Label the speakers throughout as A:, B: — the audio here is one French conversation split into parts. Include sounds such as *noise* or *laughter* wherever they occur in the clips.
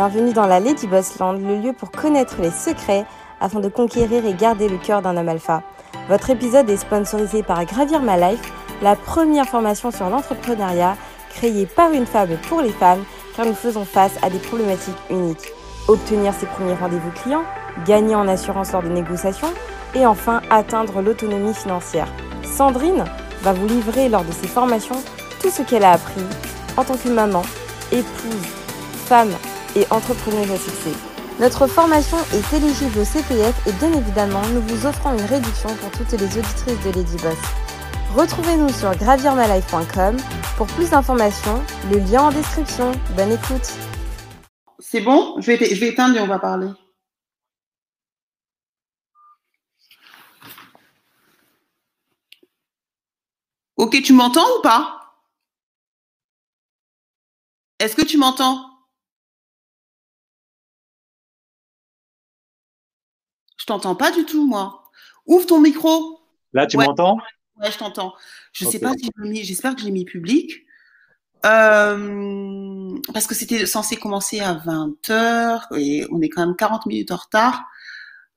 A: Bienvenue dans la Lady Boss Land, le lieu pour connaître les secrets afin de conquérir et garder le cœur d'un homme alpha. Votre épisode est sponsorisé par Gravir My Life, la première formation sur l'entrepreneuriat créée par une femme pour les femmes car nous faisons face à des problématiques uniques. Obtenir ses premiers rendez-vous clients, gagner en assurance lors de négociations et enfin atteindre l'autonomie financière. Sandrine va vous livrer lors de ses formations tout ce qu'elle a appris en tant que maman, épouse, femme et entrepreneuse à. Notre formation est éligible au CPF et bien évidemment, nous vous offrons une réduction pour toutes les auditrices de Lady Boss. Retrouvez-nous sur gravirmalife.com pour plus d'informations, le lien en description. Bonne écoute.
B: C'est bon? Je vais, je vais éteindre et on va parler. Ok, tu m'entends ou pas? Est-ce que tu m'entends? Je t'entends pas du tout, moi. Ouvre ton micro.
C: Là, tu m'entends?
B: Ouais, je t'entends. Je ne sais pas si j'ai mis, j'espère que j'ai mis public. Euh, parce que c'était censé commencer à 20h et on est quand même 40 minutes en retard.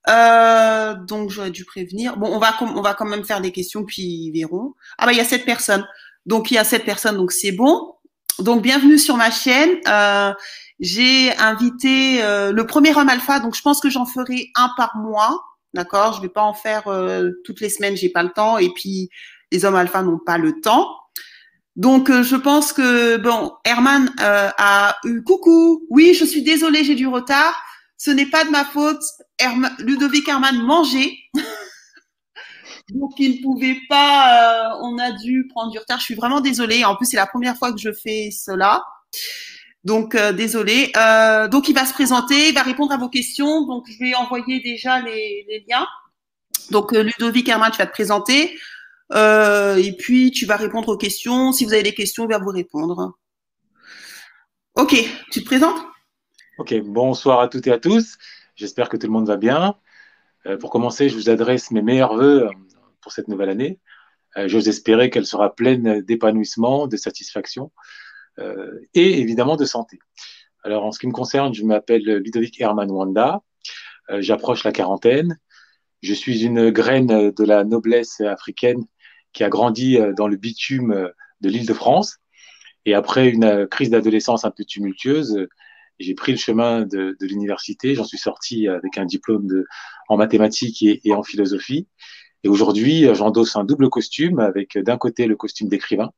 B: Euh, donc j'aurais dû prévenir. Bon, on va on va quand même faire des questions puis ils verront. Ah bah il y a sept personnes. Donc il y a sept personnes, donc c'est bon. Donc bienvenue sur ma chaîne. Euh, j'ai invité euh, le premier homme alpha, donc je pense que j'en ferai un par mois. D'accord? Je vais pas en faire euh, toutes les semaines, j'ai pas le temps. Et puis les hommes alpha n'ont pas le temps. Donc euh, je pense que bon, Herman a eu coucou. Oui, je suis désolée, j'ai du retard. Ce n'est pas de ma faute. Ludovic Herman mangeait. *laughs* Donc, il ne pouvait pas, on a dû prendre du retard. Je suis vraiment désolée. En plus, c'est la première fois que je fais cela. Donc, euh, désolé. Euh, donc, il va se présenter, il va répondre à vos questions. Donc, je vais envoyer déjà les, liens. Donc, euh, Ludovic Herman, tu vas te présenter. et puis, tu vas répondre aux questions. Si vous avez des questions, il va vous répondre. Ok, tu te présentes?
C: Ok, bonsoir à toutes et à tous. J'espère que tout le monde va bien. pour commencer, je vous adresse mes meilleurs voeux pour cette nouvelle année. J'ose espérer qu'elle sera pleine d'épanouissement, de satisfaction et évidemment de santé. Alors en ce qui me concerne, je m'appelle Ludovic Herman Wanda, euh, j'approche la quarantaine, je suis une graine de la noblesse africaine qui a grandi euh, dans le bitume de l'île de France. Et après une crise d'adolescence un peu tumultueuse, j'ai pris le chemin de, l'université. J'en suis sorti avec un diplôme en mathématiques et en philosophie. Et aujourd'hui, j'endosse un double costume avec d'un côté le costume d'écrivain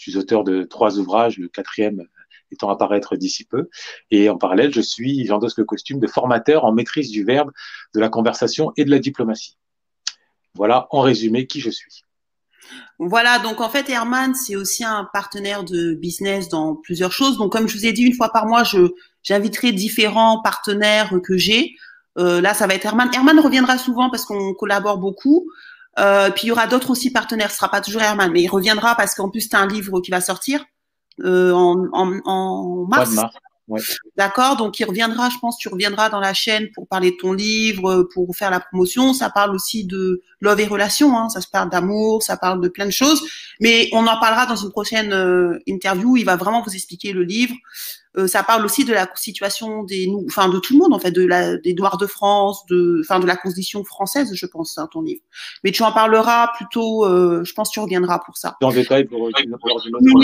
C: je suis auteur de trois ouvrages, le quatrième étant à paraître d'ici peu. Et en parallèle, je suis, j'endosse le costume de formateur en maîtrise du verbe, de la conversation et de la diplomatie. Voilà, en résumé, qui je suis.
B: Voilà, donc en fait, Herman, c'est aussi un partenaire de business dans plusieurs choses. Donc, comme je vous ai dit, une fois par mois, je j'inviterai différents partenaires que j'ai. Euh, là, ça va être Herman. Herman reviendra souvent parce qu'on collabore beaucoup. Euh, puis il y aura d'autres aussi partenaires. Ce sera pas toujours Herman, mais il reviendra parce qu'en plus, c'est un livre qui va sortir euh, en, en, en, mars. D'accord, donc il reviendra, je pense, tu reviendras dans la chaîne pour parler de ton livre, pour faire la promotion. Ça parle aussi de love et relations, hein. ça se parle d'amour, ça parle de plein de choses. Mais on en parlera dans une prochaine euh, interview. Il va vraiment vous expliquer le livre, euh, ça parle aussi de la situation des, enfin de tout le monde en fait, de la, des Noirs de France, de, enfin de la condition française, je pense, hein, ton livre. Mais tu en parleras plutôt, euh, je pense, que tu reviendras pour ça.
C: En détail pour.
B: oui,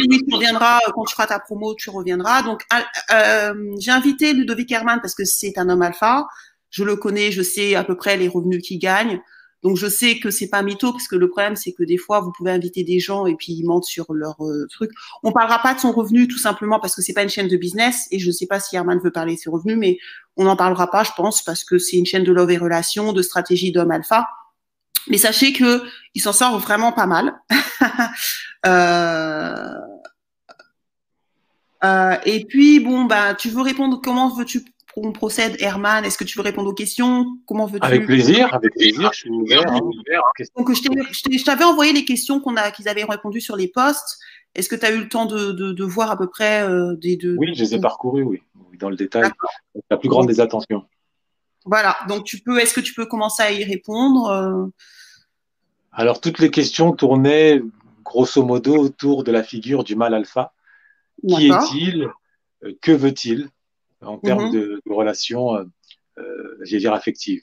B: oui, tu reviendras euh, quand tu feras ta promo, tu reviendras. Donc, euh, j'ai invité Ludovic Herman parce que c'est un homme alpha. Je le connais, je sais à peu près les revenus qu'il gagne. Donc je sais que c'est pas mytho parce que le problème c'est que des fois vous pouvez inviter des gens et puis ils mentent sur leur euh, truc. On parlera pas de son revenu tout simplement parce que c'est pas une chaîne de business et je ne sais pas si Herman veut parler de ses revenus mais on n'en parlera pas je pense parce que c'est une chaîne de love et relations, de stratégie d'homme alpha. Mais sachez que il s'en sort vraiment pas mal. *laughs* euh... Euh, et puis bon bah tu veux répondre comment veux-tu on procède, Herman Est-ce que tu veux répondre aux questions? Comment veux-tu
C: Avec plaisir, avec plaisir, je suis ouvert. Hein.
B: Donc, je t'avais envoyé les questions qu'on a, qu'ils avaient répondu sur les posts. Est-ce que tu as eu le temps de, de, voir à peu près euh, des deux
C: Oui, je les ai parcourus, oui, dans le détail. La plus grande des attentions.
B: Voilà, donc tu peux, est-ce que tu peux commencer à y répondre euh?
C: Alors, toutes les questions tournaient grosso modo autour de la figure du mal alpha. Qui est-il? Euh, Que veut-il? En termes mhm. de, de, relations, j'allais dire, affectives.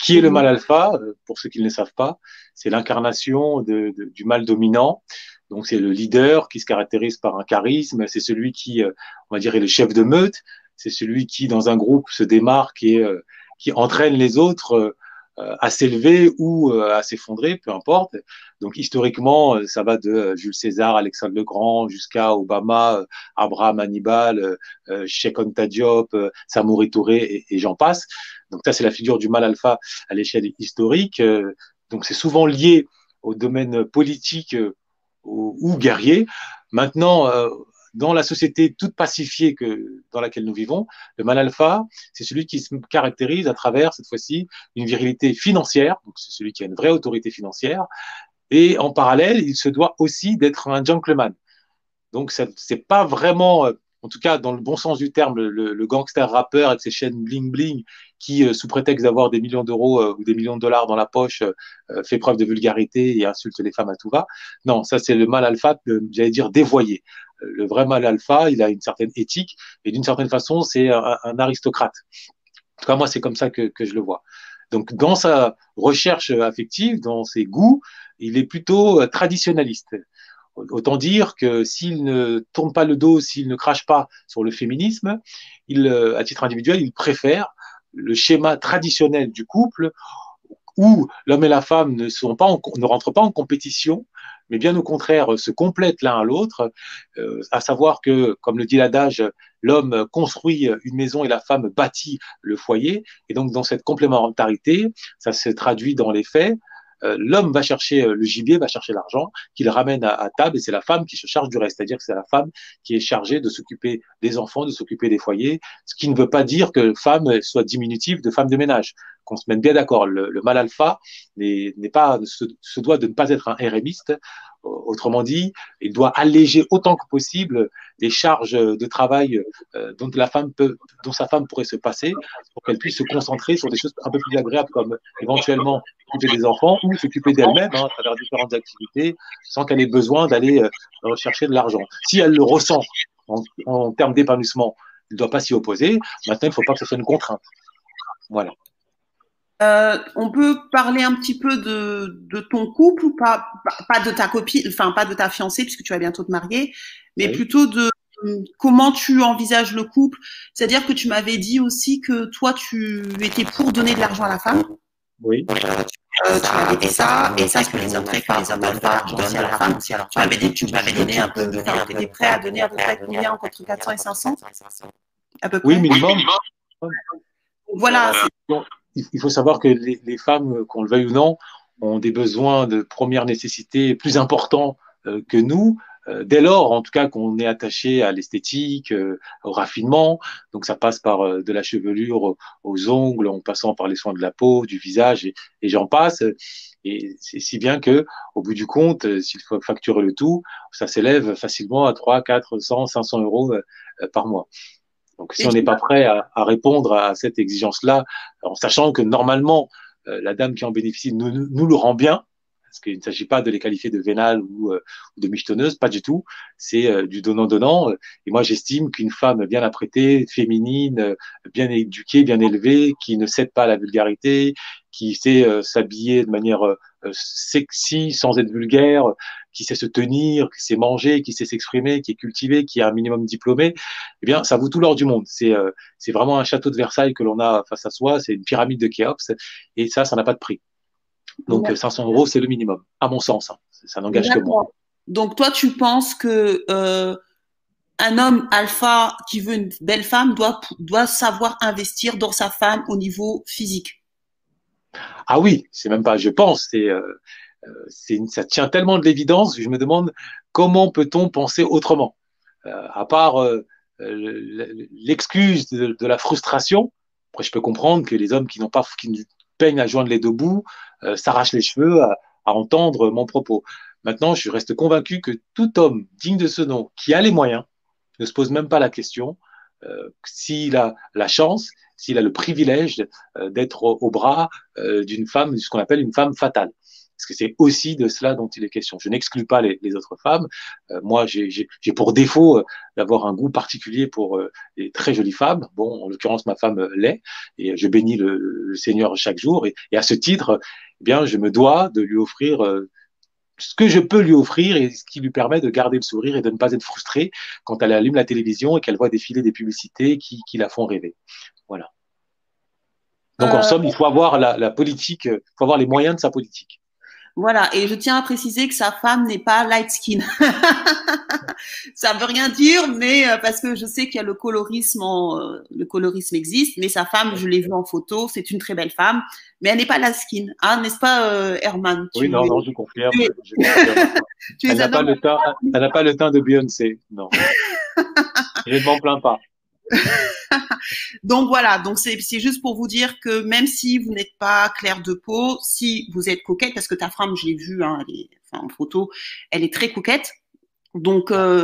C: Qui est le mal alpha Pour ceux qui ne le savent pas, c'est l'incarnation du mal dominant. Donc c'est le leader qui se caractérise par un charisme, c'est celui qui, on va dire, est le chef de meute, c'est celui qui, dans un groupe, se démarque et qui entraîne les autres euh, à s'élever ou euh, à s'effondrer, peu importe. Donc historiquement, euh, ça va de Jules César, Alexandre le Grand, jusqu'à Obama, Abraham Hannibal, Cheikh Anta Diop, Samori Touré et, j'en passe. Donc ça, c'est la figure du mal alpha à l'échelle historique. Donc c'est souvent lié au domaine politique ou, guerrier. Maintenant, dans la société toute pacifiée que, dans laquelle nous vivons, le mal alpha, c'est celui qui se caractérise à travers, cette fois-ci, une virilité financière, donc c'est celui qui a une vraie autorité financière, et en parallèle, il se doit aussi d'être un gentleman. Donc, c'est pas vraiment, euh, en tout cas dans le bon sens du terme, le, gangster rappeur avec ses chaînes bling bling qui, euh, sous prétexte d'avoir des millions d'euros euh, ou des millions de dollars dans la poche, fait preuve de vulgarité et insulte les femmes à tout va. Non, ça c'est le mal alpha, j'allais dire dévoyé le vrai mal alpha, il a une certaine éthique et d'une certaine façon, c'est un, aristocrate. En tout cas, moi, c'est comme ça que, je le vois. Donc, dans sa recherche affective, dans ses goûts, il est plutôt euh, traditionnaliste. Autant dire que s'il ne tourne pas le dos, s'il ne crache pas sur le féminisme, il, euh, à titre individuel, il préfère le schéma traditionnel du couple où l'homme et la femme ne, sont pas ne rentrent pas en compétition, mais bien au contraire se complètent l'un à l'autre, euh, à savoir que, comme le dit l'adage, l'homme construit une maison et la femme bâtit le foyer, et donc dans cette complémentarité, ça se traduit dans les faits. Euh, l'homme va chercher euh, le gibier, va chercher l'argent, qu'il ramène à, table, et c'est la femme qui se charge du reste. C'est-à-dire que c'est la femme qui est chargée de s'occuper des enfants, de s'occuper des foyers, ce qui ne veut pas dire que femme soit diminutive de femme de ménage qu'on se mette bien d'accord. Le, mal alpha n'est pas se, doit de ne pas être un RMiste. Autrement dit, il doit alléger autant que possible les charges de travail euh, dont sa femme pourrait se passer, pour qu'elle puisse se concentrer sur des choses un peu plus agréables, comme éventuellement s'occuper des enfants ou s'occuper d'elle-même hein, à travers différentes activités, sans qu'elle ait besoin d'aller euh, rechercher de l'argent. Si elle le ressent en, en termes d'épanouissement, il ne doit pas s'y opposer. Maintenant, il ne faut pas que ce soit une contrainte. Voilà.
B: Euh, on peut parler un petit peu de, de ton couple ou pas, pas de ta copine, enfin pas de ta fiancée puisque tu vas bientôt te marier, mais plutôt de comment tu envisages le couple? C'est-à-dire que tu m'avais dit aussi que toi tu étais pour donner de l'argent à la femme.
C: Oui.
B: Euh, tu m'avais dit ça, et ça, ce que les hommes que les hommes donnent pas l'argent à la femme. Alors, tu m'avais dit, tu m'avais donné un peu de, tu étais prêt à donner à peu près combien entre 400 et 500
C: À peu près. Oui, minimum.
B: Voilà
C: il faut savoir que les, femmes, qu'on le veuille ou non, ont des besoins de première nécessité plus importants euh, que nous. Euh, dès lors, en tout cas, qu'on est attaché à l'esthétique, euh, au raffinement, donc ça passe par de la chevelure aux, ongles, en passant par les soins de la peau, du visage, et, j'en passe. Et c'est si bien que, au bout du compte, s'il faut facturer le tout, ça s'élève facilement à 3, 400, 500 euros par mois. Donc, si on n'est pas prêt à, répondre à cette exigence-là, en sachant que normalement, euh, la dame qui en bénéficie nous, nous le rend bien, parce qu'il ne s'agit pas de les qualifier de vénales ou, euh, de michetonneuses, pas du tout. C'est euh, du donnant-donnant. Et moi, j'estime qu'une femme bien apprêtée, féminine, bien éduquée, bien élevée, qui ne cède pas à la vulgarité, qui sait s'habiller de manière sexy sans être vulgaire, qui sait se tenir, qui sait manger, qui sait s'exprimer, qui est cultivé, qui a un minimum diplômé, eh bien, ça vaut tout l'or du monde. C'est euh, c'est vraiment un château de Versailles que l'on a face à soi, c'est une pyramide de Khéops, et ça, ça n'a pas de prix. Donc, 500 euros, c'est le minimum, à mon sens. Hein. Ça n'engage que moi.
B: Donc, toi, tu penses que euh, un homme alpha qui veut une belle femme doit, doit savoir investir dans sa femme au niveau physique?
C: Ah oui, c'est même pas je pense, c'est euh, euh, ça tient tellement de l'évidence je me demande comment peut-on penser autrement, euh, à part l'excuse de, la frustration. Après, je peux comprendre que les hommes qui n'ont pas, qui peignent à joindre les deux bouts, s'arrachent les cheveux à, entendre mon propos. Maintenant, je reste convaincu que tout homme digne de ce nom, qui a les moyens, ne se pose même pas la question s'il a la chance, s'il a le privilège d'être au, bras d'une femme, ce qu'on appelle une femme fatale. parce que c'est aussi de cela dont il est question. Je n'exclus pas les, autres femmes. Euh, moi, j'ai pour défaut euh, d'avoir un goût particulier pour les très jolies femmes. Bon, en l'occurrence, ma femme l'est, et je bénis le, Seigneur chaque jour. Et, à ce titre, eh bien, je me dois de lui offrir ce que je peux lui offrir et ce qui lui permet de garder le sourire et de ne pas être frustrée quand elle allume la télévision et qu'elle voit défiler des publicités qui, qui la font rêver. Voilà. Donc, en euh, somme, il faut avoir la, politique, il faut avoir les moyens de sa politique.
B: Voilà, et je tiens à préciser que sa femme n'est pas light skin. *laughs* ça veut rien dire, mais euh, parce que je sais qu'il y a le colorisme, euh, le colorisme existe, mais sa femme, je l'ai vue en photo, c'est une très belle femme, mais elle n'est pas light skin, hein, n'est-ce pas, Herman?
C: Oui, non, non, je confirme. *laughs* elle n'a pas, le teint, elle n'a pas le teint de Beyoncé, non. *laughs* je ne m'en plains pas. *laughs*
B: donc voilà, donc c'est juste pour vous dire que même si vous n'êtes pas clair de peau, si vous êtes coquette, parce que ta femme, je l'ai vue hein, en photo, elle est très coquette. Donc, euh,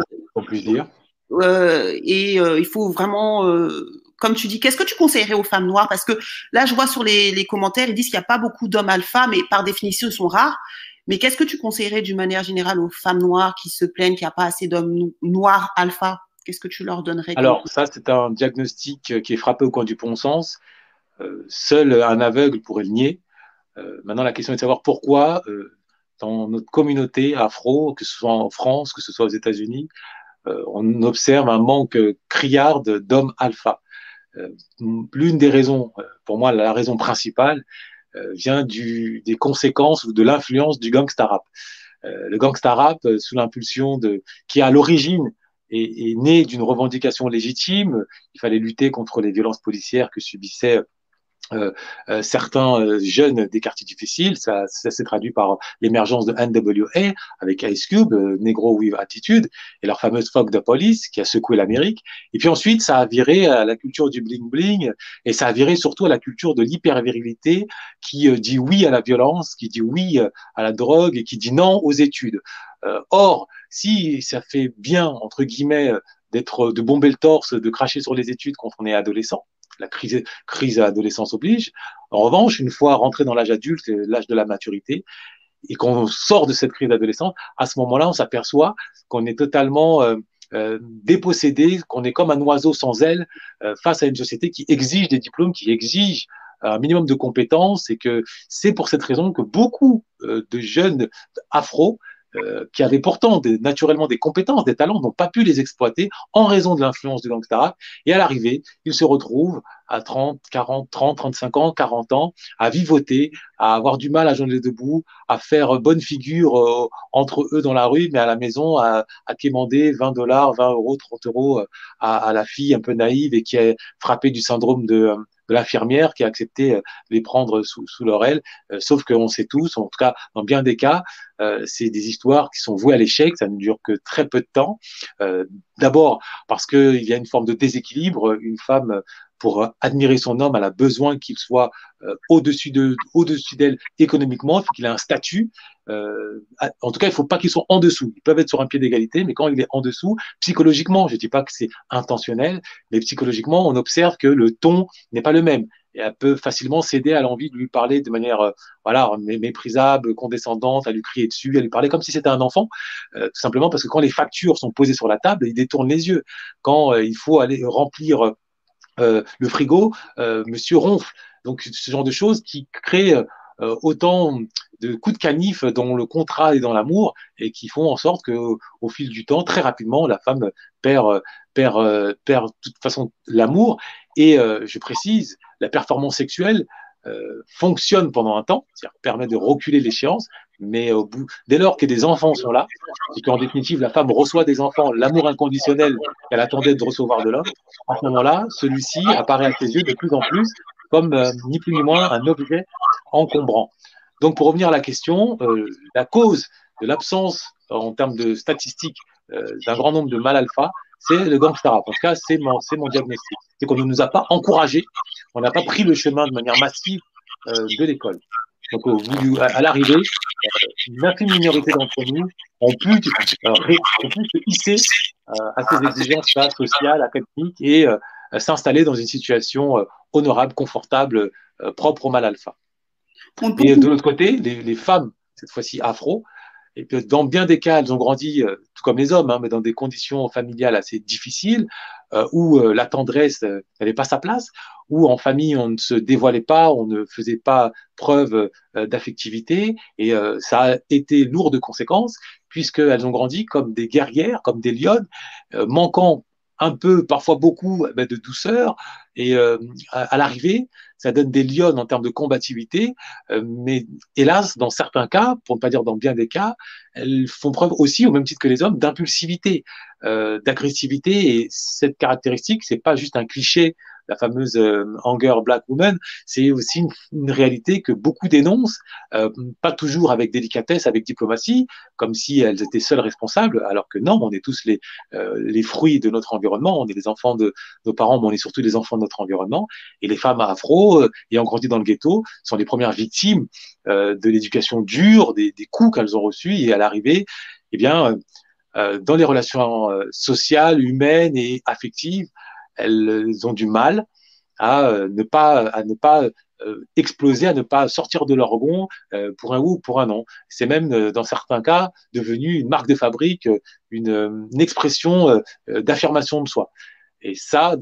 C: dire.
B: Euh, et euh, il faut vraiment, euh, comme tu dis, qu'est-ce que tu conseillerais aux femmes noires? Parce que là, je vois sur les, les commentaires, ils disent qu'il n'y a pas beaucoup d'hommes alpha, mais par définition, ils sont rares. Mais qu'est-ce que tu conseillerais d'une manière générale aux femmes noires qui se plaignent qu'il n'y a pas assez d'hommes noirs alpha? Qu'est-ce que tu leur donnerais
C: Alors, ça, c'est un diagnostic euh, qui est frappé au coin du bon sens. Euh, seul un aveugle pourrait le nier. Euh, maintenant, la question est de savoir pourquoi, dans notre communauté afro, que ce soit en France, que ce soit aux États-Unis, on observe un manque criard d'hommes alpha. L'une des raisons, pour moi, la raison principale, vient du, des conséquences ou de l'influence du gangsta rap. le gangsta rap, sous l'impulsion de, qui est à l'origine est, né d'une revendication légitime. Il fallait lutter contre les violences policières que subissaient euh, euh, certains euh, jeunes des quartiers difficiles. Ça, ça s'est traduit par l'émergence de NWA avec Ice Cube, Negro with Attitude, et leur fameuse Fog de Police qui a secoué l'Amérique. Et puis ensuite, ça a viré à la culture du bling-bling et ça a viré surtout à la culture de l'hypervirilité qui dit oui à la violence, qui dit oui à la drogue et qui dit non aux études. Or, si ça fait bien, entre guillemets, d'être, de bomber le torse, de cracher sur les études quand on est adolescent, la crise, à l'adolescence oblige. En revanche, une fois rentré dans l'âge adulte, l'âge de la maturité, et qu'on sort de cette crise d'adolescence, à ce moment-là, on s'aperçoit qu'on est totalement euh, euh, dépossédé, qu'on est comme un oiseau sans ailes euh, face à une société qui exige des diplômes, qui exige un minimum de compétences, et que c'est pour cette raison que beaucoup de jeunes afro euh, qui avaient pourtant naturellement des compétences, des talents, n'ont pas pu les exploiter en raison de l'influence du gangsta Et à l'arrivée, ils se retrouvent à 30, 40, 30, 35 ans, 40 ans, à vivoter, à avoir du mal à joindre les debout, à faire bonne figure euh, entre eux dans la rue, mais à la maison, à, à quémander 20 dollars, 20 euros, 30 euros euh, à, à, la fille un peu naïve et qui est frappée du syndrome de, de l'infirmière qui a accepté euh, les prendre sous, sous leur aile. Euh, sauf qu'on sait tous, en tout cas dans bien des cas, euh, c'est des histoires qui sont vouées à l'échec, ça ne dure que très peu de temps. D'abord parce qu'il y a une forme de déséquilibre, une femme pour admirer son homme, elle a besoin qu'il soit au-dessus de, au-dessus d'elle économiquement, qu'il ait un statut. en tout cas, il ne faut pas qu'ils soient en dessous. Ils peuvent être sur un pied d'égalité, mais quand il est en dessous, psychologiquement, je ne dis pas que c'est intentionnel, mais psychologiquement, on observe que le ton n'est pas le même. Et elle peut facilement céder à l'envie de lui parler de manière euh, voilà méprisable, condescendante, à lui crier dessus, à lui parler comme si c'était un enfant, euh, tout simplement parce que quand les factures sont posées sur la table, il détourne les yeux. Quand euh, il faut aller remplir le frigo, monsieur ronfle. Donc ce genre de choses qui créent autant de coups de canif dans le contrat et dans l'amour et qui font en sorte que au fil du temps, très rapidement, la femme perd, perd, perd de toute façon l'amour. Et je précise, la performance sexuelle euh, fonctionne pendant un temps, c'est-à-dire permet de reculer l'échéance, mais au bout, dès lors que des enfants sont là, et qu'en définitive la femme reçoit des enfants, l'amour inconditionnel qu'elle attendait de recevoir de l'homme, à ce moment-là, celui-ci apparaît à ses yeux de plus en plus comme euh, ni plus ni moins un objet encombrant. Donc pour revenir à la question, euh, la cause de l'absence en termes de statistiques d'un grand nombre de mal alpha, c'est le gangster En tout cas, c'est mon, mon diagnostic. C'est qu'on ne nous a pas encouragés, on n'a pas pris le chemin de manière massive euh, de l'école. Donc, à, l'arrivée, euh, une infime minorité d'entre nous ont pu, euh, se hisser à ces exigences sociales, académiques et s'installer dans une situation honorable, confortable, propre au mal alpha. Et de l'autre côté, les, les femmes cette fois-ci afro. Et dans bien des cas, elles ont grandi, euh, tout comme les hommes, hein, mais dans des conditions familiales assez difficiles, euh, où euh, la tendresse n'avait pas sa place, où en famille on ne se dévoilait pas, on ne faisait pas preuve d'affectivité, et ça a été lourd de conséquences, puisqu'elles ont grandi comme des guerrières, comme des lionnes, manquant un peu, parfois beaucoup, eh ben, de douceur. Et euh, à, l'arrivée, ça donne des lionnes en termes de combativité, euh, mais hélas, dans certains cas, pour ne pas dire dans bien des cas, elles font preuve aussi, au même titre que les hommes, d'impulsivité, euh, d'agressivité. Et cette caractéristique, c'est pas juste un cliché la fameuse euh, Anger Black Woman, c'est aussi une, réalité que beaucoup dénoncent, euh, pas toujours avec délicatesse, avec diplomatie, comme si elles étaient seules responsables, alors que non, on est tous les, euh, les fruits de notre environnement, on est les enfants de nos parents, mais on est surtout les enfants de notre environnement. Et les femmes afro, ayant grandi dans le ghetto, sont les premières victimes de l'éducation dure, des, des coups qu'elles ont reçus, et à l'arrivée, eh bien, dans les relations sociales, humaines et affectives, elles ont du mal à euh, ne pas, à ne pas euh, exploser, à ne pas sortir de leur rond euh, pour un ou pour un non. C'est même, dans certains cas, devenu une marque de fabrique, une, expression d'affirmation de soi. Et ça,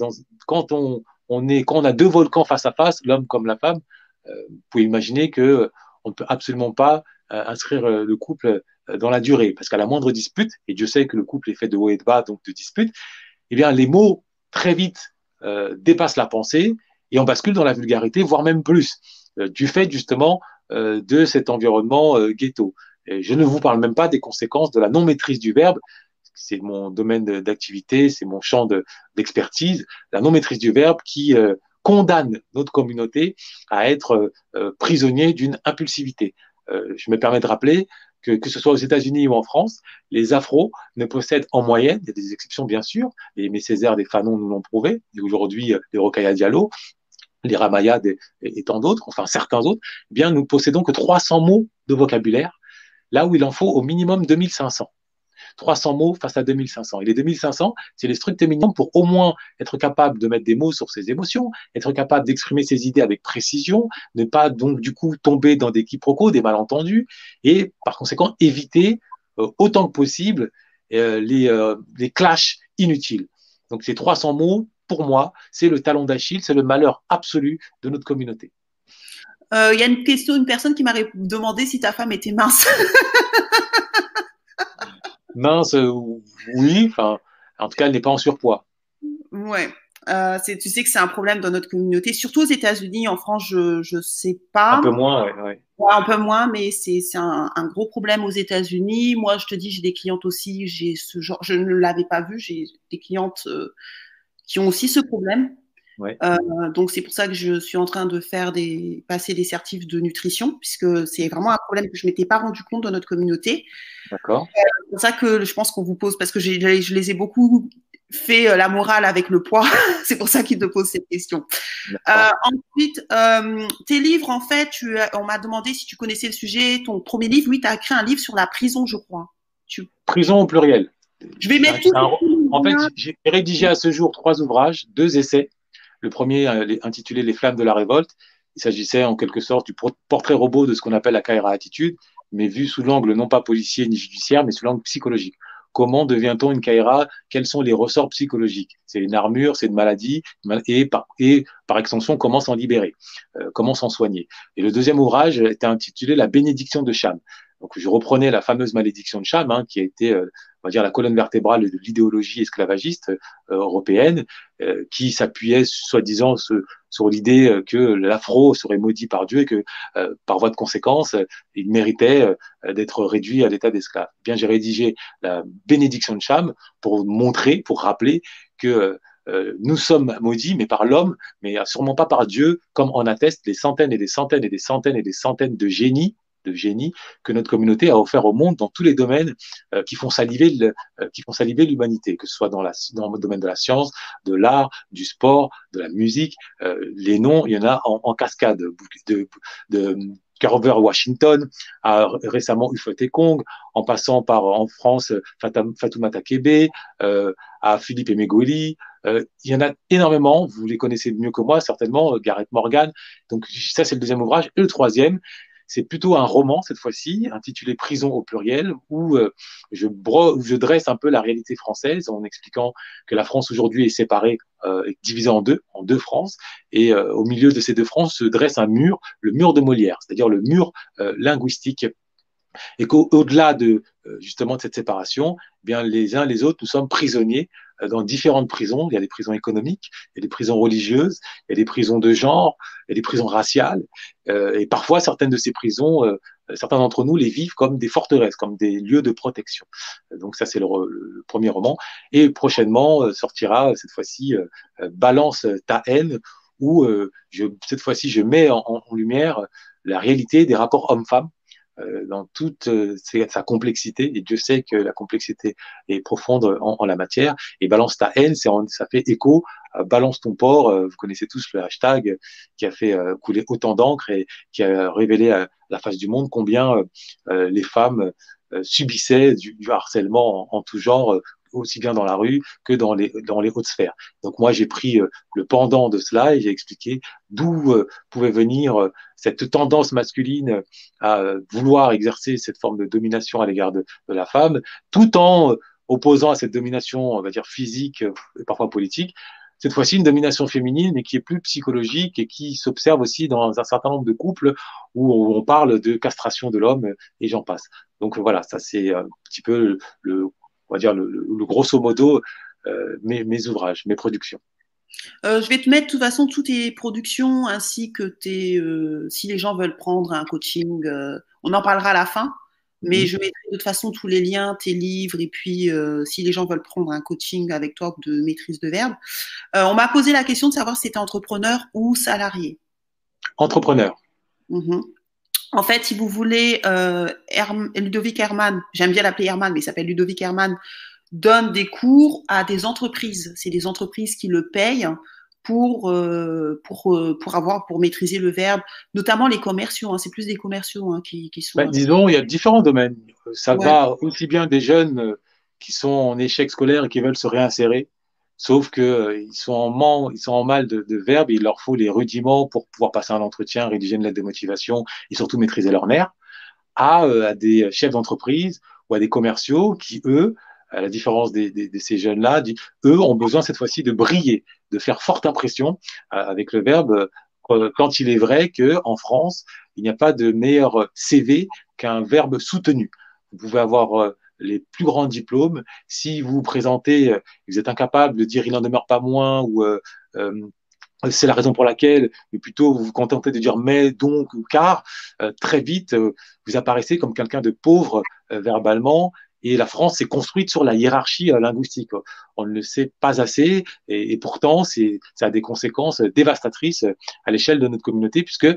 C: quand, on, est, quand on a deux volcans face à face, l'homme comme la femme, vous pouvez imaginer que on ne peut absolument pas inscrire le couple dans la durée, parce qu'à la moindre dispute, et Dieu sait que le couple est fait de haut et de bas, donc de disputes, eh bien, les mots très vite euh, dépasse la pensée et on bascule dans la vulgarité, voire même plus, euh, du fait justement euh, de cet environnement ghetto. Et je ne vous parle même pas des conséquences de la non-maîtrise du verbe. C'est mon domaine d'activité, c'est mon champ d'expertise. la non-maîtrise du verbe qui condamne notre communauté à être prisonnier d'une impulsivité. je me permets de rappeler que, ce soit aux États-Unis ou en France, les afros ne possèdent en moyenne, il y a des exceptions bien sûr, les Césaire, des Fanon nous l'ont prouvé, et aujourd'hui euh, les Rokhaya Diallo, les Ramayad et, tant d'autres, enfin certains autres, eh bien nous possédons que 300 mots de vocabulaire, là où il en faut au minimum 2500. 300 mots face à 2500. Et les 2500, c'est les strict minimum pour au moins être capable de mettre des mots sur ses émotions, être capable d'exprimer ses idées avec précision, ne pas donc du coup tomber dans des quiproquos, des malentendus, et par conséquent éviter euh, autant que possible euh, les, euh, clashs inutiles. Donc ces 300 mots, pour moi, c'est le talon d'Achille, c'est le malheur absolu de notre communauté.
B: Il y a une question, une personne qui m'a demandé si ta femme était mince. *laughs*
C: mince, euh, oui. Enfin, en tout cas, elle n'est pas en surpoids.
B: Ouais. Euh, tu sais que c'est un problème dans notre communauté, surtout aux États-Unis. En France, je ne sais pas.
C: Un peu moins, ouais. ouais.
B: un peu moins, mais c'est un, un, gros problème aux États-Unis. Moi, je te dis, j'ai des clientes aussi. J'ai ce genre, je ne l'avais pas vu. J'ai des clientes euh, qui ont aussi ce problème. Euh, donc c'est pour ça que je suis en train de faire des passer des certifs de nutrition puisque c'est vraiment un problème que je m'étais pas rendu compte dans notre communauté.
C: D'accord.
B: Euh, c'est pour ça que je pense qu'on vous pose parce que je les ai beaucoup fait euh, la morale avec le poids. *laughs* c'est pour ça qu'ils te posent cette question. ensuite, tes livres, en fait, tu, on m'a demandé si tu connaissais le sujet. Ton premier livre, oui, tu as écrit un livre sur la prison, je crois.
C: Tu... Prison au pluriel.
B: Je vais mettre tout.
C: En fait, j'ai rédigé à ce jour trois ouvrages, deux essais le premier euh, intitulé Les flammes de la révolte. Il s'agissait en quelque sorte du portrait robot de ce qu'on appelle la Kaira attitude, mais vu sous l'angle non pas policier ni judiciaire, mais sous l'angle psychologique. Comment devient-on une Kaira Quels sont les ressorts psychologiques? C'est une armure, c'est une maladie, et par, extension, comment s'en libérer? Euh, Comment s'en soigner? Et le deuxième ouvrage était intitulé La bénédiction de Cham. Donc, je reprenais la fameuse malédiction de Cham, hein, qui a été euh, on va dire, la colonne vertébrale de l'idéologie esclavagiste euh, européenne, euh, qui s'appuyait soi-disant sur l'idée euh, que l'afro serait maudit par Dieu et que, par voie de conséquence, il méritait d'être réduit à l'état d'esclave. Bien, j'ai rédigé la bénédiction de Cham pour montrer, pour rappeler que nous sommes maudits, mais par l'homme, mais sûrement pas par Dieu, comme en attestent les centaines et des centaines et des centaines et des centaines de génies de génie que notre communauté a offert au monde dans tous les domaines euh, qui font saliver euh, qui font saliver l'humanité, que ce soit dans, la, dans le domaine de la science, de l'art, du sport, de la musique. Euh, les noms, il y en a en, cascade. De, de, Carver Washington, à récemment Ufot Kong, en passant par en France Fatoumata Kebe, à Philippe Emegoli. il y en a énormément, vous les connaissez mieux que moi certainement, Gareth Morgan. Donc ça c'est le deuxième ouvrage. Et le troisième, c'est plutôt un roman cette fois-ci, intitulé Prison au pluriel, où euh, je, je dresse un peu la réalité française en expliquant que la France aujourd'hui est séparée, euh, divisée en deux, en deux France, et euh, au milieu de ces deux France se dresse un mur, le mur de Molière, c'est-à-dire le mur linguistique. Et qu'au-delà de justement de cette séparation, eh bien les uns les autres, nous sommes prisonniers euh, dans différentes prisons. Il y a des prisons économiques, il y a des prisons religieuses, il y a des prisons de genre, il y a des prisons raciales. Euh, et parfois, certaines de ces prisons, euh, certains d'entre nous les vivent comme des forteresses, comme des lieux de protection. Donc ça, c'est le, premier roman. Et prochainement sortira cette fois-ci Balance ta haine, où je, cette fois-ci, je mets en lumière la réalité des rapports hommes-femmes euh, dans toute euh, sa complexité, et Dieu sait que la complexité est profonde en, la matière, et balance ta haine, ça fait écho balance ton porc, euh, vous connaissez tous le hashtag qui a fait couler autant d'encre et qui a révélé à la face du monde combien les femmes subissaient du, harcèlement en, tout genre aussi bien dans la rue que dans les, dans les hautes sphères. Donc moi, j'ai pris euh, le pendant de cela et j'ai expliqué d'où euh, pouvait venir euh, cette tendance masculine à vouloir exercer cette forme de domination à l'égard de, de, la femme, tout en opposant à cette domination, on va dire, physique et parfois politique, cette fois-ci une domination féminine, mais qui est plus psychologique et qui s'observe aussi dans un certain nombre de couples où on parle de castration de l'homme et j'en passe. Donc voilà, ça c'est un petit peu le on va dire le, grosso modo euh, mes, ouvrages, mes productions.
B: Euh, je vais te mettre de toute façon toutes tes productions ainsi que tes. Euh, si les gens veulent prendre un coaching, on en parlera à la fin, mais mhm. je mettrai de toute façon tous les liens, tes livres, et puis si les gens veulent prendre un coaching avec toi de maîtrise de verbe. on m'a posé la question de savoir si tu étais entrepreneur ou salarié.
C: Entrepreneur.
B: Mhm. En fait, si vous voulez, euh, Ludovic Herman, j'aime bien l'appeler Herman, mais il s'appelle Ludovic Herman, donne des cours à des entreprises. C'est des entreprises qui le payent pour euh, pour euh, pour avoir pour maîtriser le verbe, notamment les commerciaux. Hein. c'est plus des commerciaux hein, qui, qui, sont.
C: Ben, disons, il y a différents domaines. Ça va aussi bien des jeunes qui sont en échec scolaire et qui veulent se réinsérer, sauf que euh, ils sont en man, ils sont en mal de, de verbes, il leur faut les rudiments pour pouvoir passer un entretien, rédiger une lettre de motivation et surtout maîtriser leur nerfs, à, euh, à des chefs d'entreprise ou à des commerciaux qui, eux, à la différence des, des, de ces jeunes-là, eux ont besoin cette fois-ci de briller, de faire forte impression euh, avec le verbe quand il est vrai que en France, il n'y a pas de meilleur CV qu'un verbe soutenu. Vous pouvez avoir les plus grands diplômes, si vous vous présentez, euh, vous êtes incapable de dire il n'en demeure pas moins ou euh, euh, c'est la raison pour laquelle, mais plutôt vous vous contentez de dire mais, donc ou car, très vite vous apparaissez comme quelqu'un de pauvre verbalement et la France s'est construite sur la hiérarchie euh, linguistique. On ne le sait pas assez, et, pourtant, c'est, ça a des conséquences dévastatrices à l'échelle de notre communauté, puisque, euh,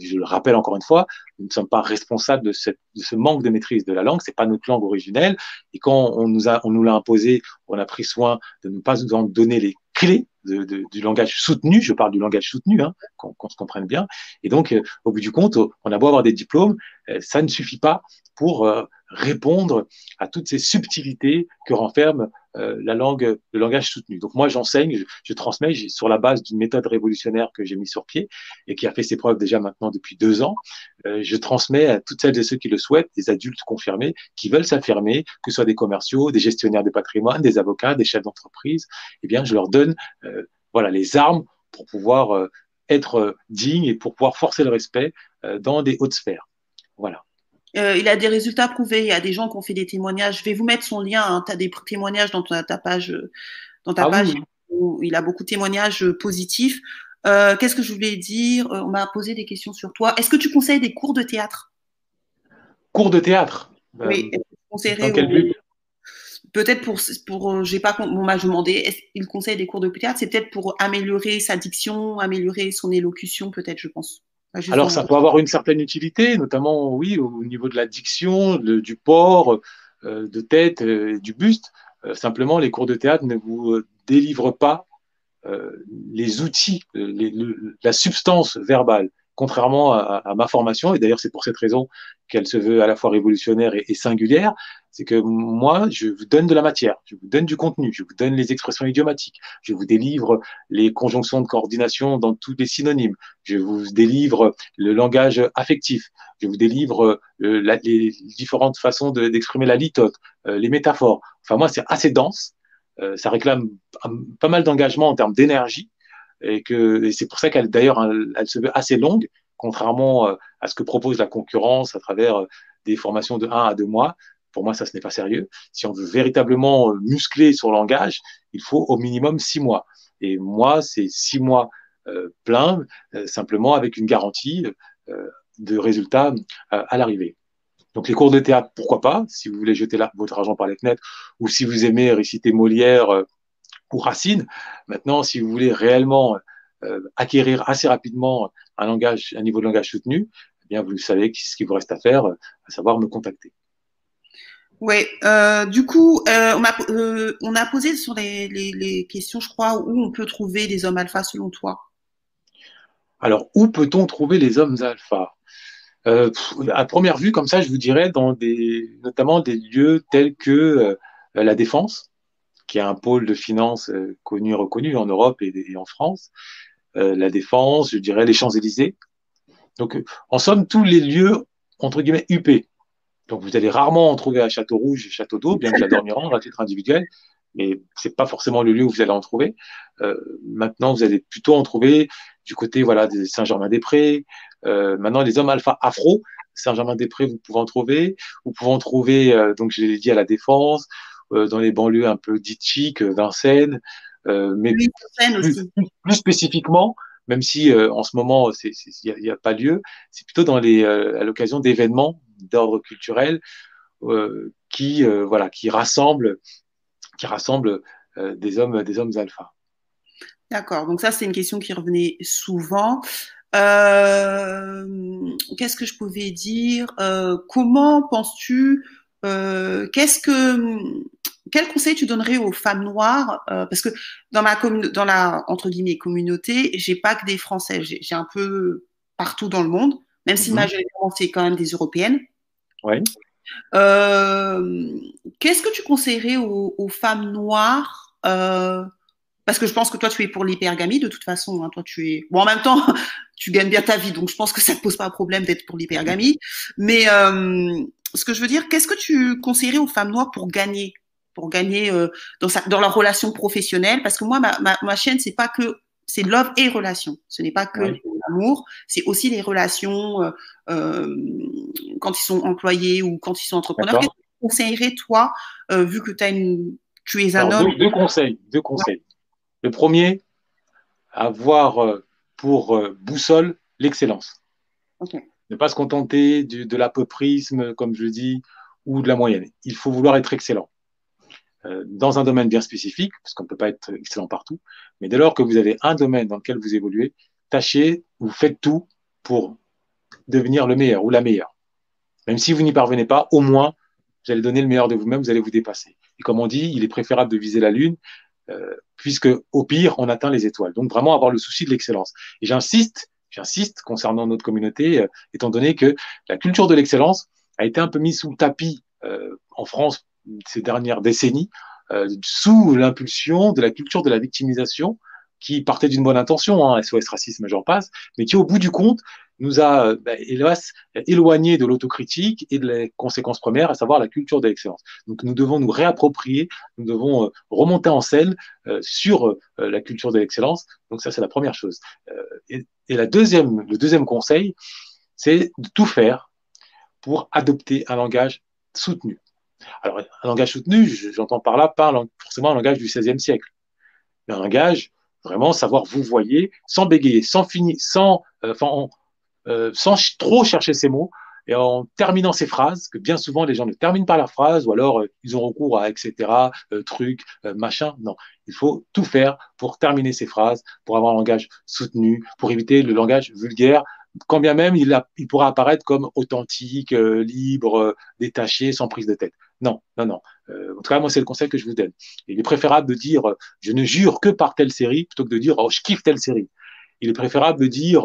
C: je le rappelle encore une fois, nous ne sommes pas responsables de, de ce manque de maîtrise de la langue. C'est pas notre langue originelle, et quand on nous a, on nous l'a imposé, on a pris soin de ne pas nous en donner les clés de, de, du langage soutenu, je parle du langage soutenu, hein, qu'on se comprenne bien. Et donc, euh, au bout du compte, on a beau avoir des diplômes, ça ne suffit pas pour répondre à toutes ces subtilités que renferme euh, la langue, le langage soutenu. Donc moi, j'enseigne, je, je, transmets sur la base d'une méthode révolutionnaire que j'ai mis sur pied et qui a fait ses preuves déjà maintenant depuis deux ans. Euh, je transmets à toutes celles et ceux qui le souhaitent, des adultes confirmés, qui veulent s'affirmer, que ce soit des commerciaux, des gestionnaires de patrimoine, des avocats, des chefs d'entreprise. Eh bien, je leur donne euh, voilà les armes pour pouvoir euh, être dignes et pour pouvoir forcer le respect dans des hautes sphères. Voilà.
B: Euh, il a des résultats prouvés. Il y a des gens qui ont fait des témoignages. Je vais vous mettre son lien. Hein. Tu as des témoignages dans ta, page. Dans ta page ah où il a beaucoup de témoignages euh, positifs. Euh, Qu'est-ce que je voulais dire? On m'a posé des questions sur toi. Est-ce que tu conseilles des cours de théâtre?
C: Cours de théâtre?
B: Oui. Peut-être pour, pour j'ai pas, on m'a demandé, est-ce qu'il conseille des cours de théâtre? C'est peut-être pour améliorer sa diction, améliorer son élocution, peut-être, je pense.
C: Alors, ça peut avoir une certaine utilité, notamment, oui, au niveau de la diction, du port, euh, de tête, euh, du buste. Euh, simplement, les cours de théâtre ne vous délivrent pas les outils, la substance verbale, contrairement à, ma formation. Et d'ailleurs, c'est pour cette raison qu'elle se veut à la fois révolutionnaire et, singulière. C'est que moi, je vous donne de la matière, je vous donne du contenu, je vous donne les expressions idiomatiques, je vous délivre les conjonctions de coordination dans tous les synonymes, je vous délivre le langage affectif, je vous délivre euh, les différentes façons d'exprimer la litote, euh, les métaphores. Enfin, moi, c'est assez dense, euh, ça réclame pas mal d'engagement en termes d'énergie, et que c'est pour ça qu'elle, d'ailleurs, elle, se veut assez longue, contrairement à ce que propose la concurrence à travers des formations de 1 à 2 mois. Pour moi, ça, ce n'est pas sérieux. Si on veut véritablement euh, muscler son langage, il faut au minimum six mois. Et moi, c'est six mois euh, pleins, euh, simplement avec une garantie de résultats à l'arrivée. Donc les cours de théâtre, pourquoi pas, si vous voulez jeter votre argent par les fenêtres, ou si vous aimez réciter Molière ou Racine. Maintenant, si vous voulez réellement acquérir assez rapidement un langage, un niveau de langage soutenu, eh bien vous savez ce qu'il vous reste à faire, à savoir me contacter.
B: Oui, euh, du coup, euh, on, a, euh, on, a, posé sur les, questions, je crois, où on peut trouver des hommes alpha selon toi.
C: Alors, où peut-on trouver les hommes alpha? À première vue, comme ça, je vous dirais, dans des, notamment des lieux tels que la Défense, qui est un pôle de finance connu reconnu en Europe et, et en France. la Défense, je dirais les Champs-Élysées. Donc, en somme, tous les lieux, entre guillemets, UP, donc vous allez rarement en trouver à Château Rouge et Château d'Eau, bien que j'adore m'y rendre à titre individuel, mais c'est pas forcément le lieu où vous allez en trouver. Euh, maintenant, vous allez plutôt en trouver du côté voilà de Saint-Germain-des-Prés. Euh, maintenant, les hommes alpha afro, Saint-Germain-des-Prés, vous pouvez en trouver. Vous pouvez en trouver, euh, donc je l'ai dit à la Défense, dans les banlieues un peu dites chic, Vincennes, mais plus, plus, spécifiquement, même si en ce moment il n'y a, a, pas lieu, c'est plutôt dans les à l'occasion d'événements d'ordre culturel euh, qui euh, voilà qui rassemble qui rassemble euh, des hommes des hommes alpha.
B: D'accord. Donc ça c'est une question qui revenait souvent. Qu'est-ce que je pouvais dire? Comment penses-tu Qu'est-ce que quel conseil tu donnerais aux femmes noires? Parce que dans ma dans la entre guillemets communauté, j'ai pas que des Français, j'ai un peu partout dans le monde, même si mm-hmm. majoritairement c'est quand même des Européennes. Euh, qu'est-ce que tu conseillerais aux, femmes noires euh, Parce que je pense que toi, tu es pour l'hypergamie de toute façon. Hein. toi, tu es. Bon, en même temps, *laughs* tu gagnes bien ta vie, donc je pense que ça ne te pose pas un problème d'être pour l'hypergamie. Mais euh, ce que je veux dire, qu'est-ce que tu conseillerais aux femmes noires pour gagner pour gagner dans, sa, dans leur relation professionnelle? Parce que moi ma, ma, ma chaîne c'est pas que c'est love et relation. Ce n'est pas que l'amour, c'est aussi les relations euh, euh, quand ils sont employés ou quand ils sont entrepreneurs. Qu'est-ce que tu conseillerais, toi, euh, vu que as une, tu es un homme?
C: deux, conseils. Deux conseils. Le premier, avoir pour boussole l'excellence. Ne pas se contenter de l'apoprisme, comme je dis, ou de la moyenne. Il faut vouloir être excellent. Euh, dans un domaine bien spécifique, parce qu'on ne peut pas être excellent partout, mais dès lors que vous avez un domaine dans lequel vous évoluez, tâchez, vous faites tout pour devenir le meilleur ou la meilleure. Même si vous n'y parvenez pas, au moins, vous allez donner le meilleur de vous-même, vous allez vous dépasser. Et comme on dit, il est préférable de viser la Lune, euh, puisque au pire, on atteint les étoiles. Donc vraiment avoir le souci de l'excellence. Et j'insiste, j'insiste concernant notre communauté, euh, étant donné que la culture de l'excellence a été un peu mise sous le tapis euh, en France ces dernières décennies euh, sous l'impulsion de la culture de la victimisation qui partait d'une bonne intention, hein, SOS racisme, j'en passe, mais qui au bout du compte nous a, bah, hélas, éloigné de l'autocritique et de la conséquence première, à savoir la culture de l'excellence. Donc nous devons nous réapproprier, nous devons euh, remonter en selle euh, sur euh, la culture de l'excellence. Donc ça, c'est la première chose. Et, et, la deuxième, le deuxième conseil, c'est de tout faire pour adopter un langage soutenu. Alors, un langage soutenu, j'entends par là pas forcément un langage du XVIe siècle, mais un langage vraiment savoir vous voyez, sans bégayer, sans finir, sans, euh, euh, sans trop chercher ses mots, et en terminant ses phrases, que bien souvent les gens ne terminent pas leurs phrases, ou alors euh, ils ont recours à etc., truc, machin. Non, il faut tout faire pour terminer ses phrases, pour avoir un langage soutenu, pour éviter le langage vulgaire quand bien même il, pourra apparaître comme authentique, euh, libre, euh, détaché, sans prise de tête. Non, non, non. Euh, en tout cas, moi, c'est le conseil que je vous donne. Il est préférable de dire je ne jure que par telle série plutôt que de dire oh, je kiffe telle série. Il est préférable de dire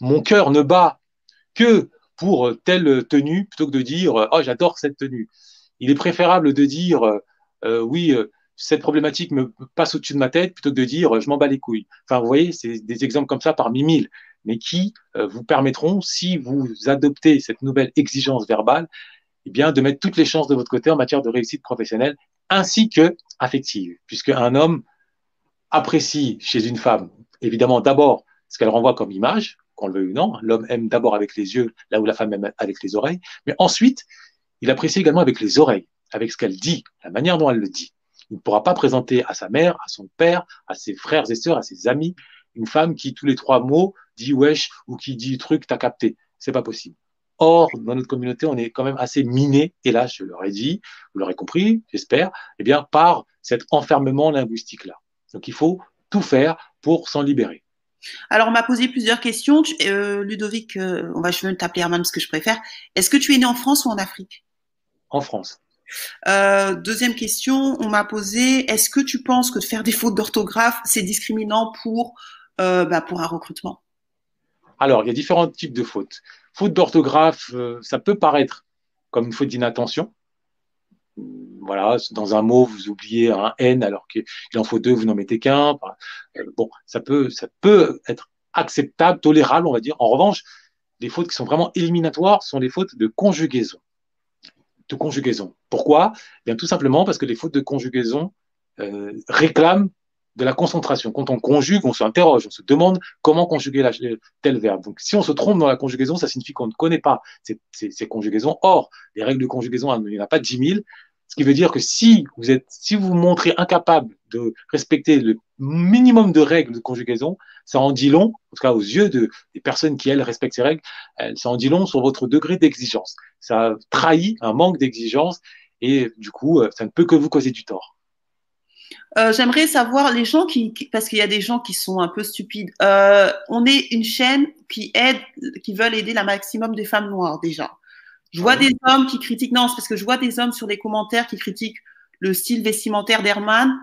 C: mon cœur ne bat que pour telle tenue plutôt que de dire oh j'adore cette tenue. Il est préférable de dire oui cette problématique me passe au-dessus de ma tête plutôt que de dire je m'en bats les couilles. Enfin, vous voyez, c'est des exemples comme ça parmi mille, mais qui euh, vous permettront, si vous adoptez cette nouvelle exigence verbale, eh bien, de mettre toutes les chances de votre côté en matière de réussite professionnelle ainsi que affective, puisque un homme apprécie chez une femme, évidemment, d'abord ce qu'elle renvoie comme image, qu'on le veuille ou non. L'homme aime d'abord avec les yeux, là où la femme aime avec les oreilles, mais ensuite, il apprécie également avec les oreilles, avec ce qu'elle dit, la manière dont elle le dit. Il ne pourra pas présenter à sa mère, à son père, à ses frères et sœurs, à ses amis, une femme qui, tous les trois mots, dit wesh ou qui dit truc, t'as capté. C'est pas possible. Or, dans notre communauté, on est quand même assez miné, et là, je leur ai dit, vous l'aurez compris, j'espère, eh bien, par cet enfermement linguistique-là. Donc, il faut tout faire pour s'en libérer.
B: Alors, on m'a posé plusieurs questions. Euh, Ludovic, euh, on va, je vais t'appeler Herman parce que je préfère. Est-ce que tu es né en France ou en Afrique?
C: En France.
B: Euh, deuxième question, on m'a posé, est-ce que tu penses que de faire des fautes d'orthographe, c'est discriminant pour, bah, pour un recrutement?
C: Alors, il y a différents types de fautes. Faute d'orthographe, euh, ça peut paraître comme une faute d'inattention. Voilà, dans un mot, vous oubliez un N alors qu'il en faut deux, vous n'en mettez qu'un. bon, ça peut, ça peut être acceptable, tolérable, on va dire. En revanche, les fautes qui sont vraiment éliminatoires sont les fautes de conjugaison de conjugaison. Pourquoi? Eh Bien tout simplement parce que les fautes de conjugaison euh, réclament de la concentration. Quand on conjugue, on s'interroge, on se demande comment conjuguer la, tel verbe. Donc, si on se trompe dans la conjugaison, ça signifie qu'on ne connaît pas ces, conjugaisons. Or, les règles de conjugaison, il n'y en a pas 10 000. Ce qui veut dire que si vous êtes, si vous vous montrez incapable de respecter le minimum de règles de conjugaison, ça en dit long, en tout cas aux yeux de, des personnes qui, elles, respectent ces règles, ça en dit long sur votre degré d'exigence. Ça trahit un manque d'exigence et du coup, euh, ça ne peut que vous causer du tort.
B: Euh, J'aimerais savoir les gens qui, parce qu'il y a des gens qui sont un peu stupides. Euh, on est une chaîne qui aide, qui veulent aider la maximum des femmes noires déjà. Je vois des hommes qui critiquent, non, c'est parce que je vois des hommes sur des commentaires qui critiquent le style vestimentaire d'Herman.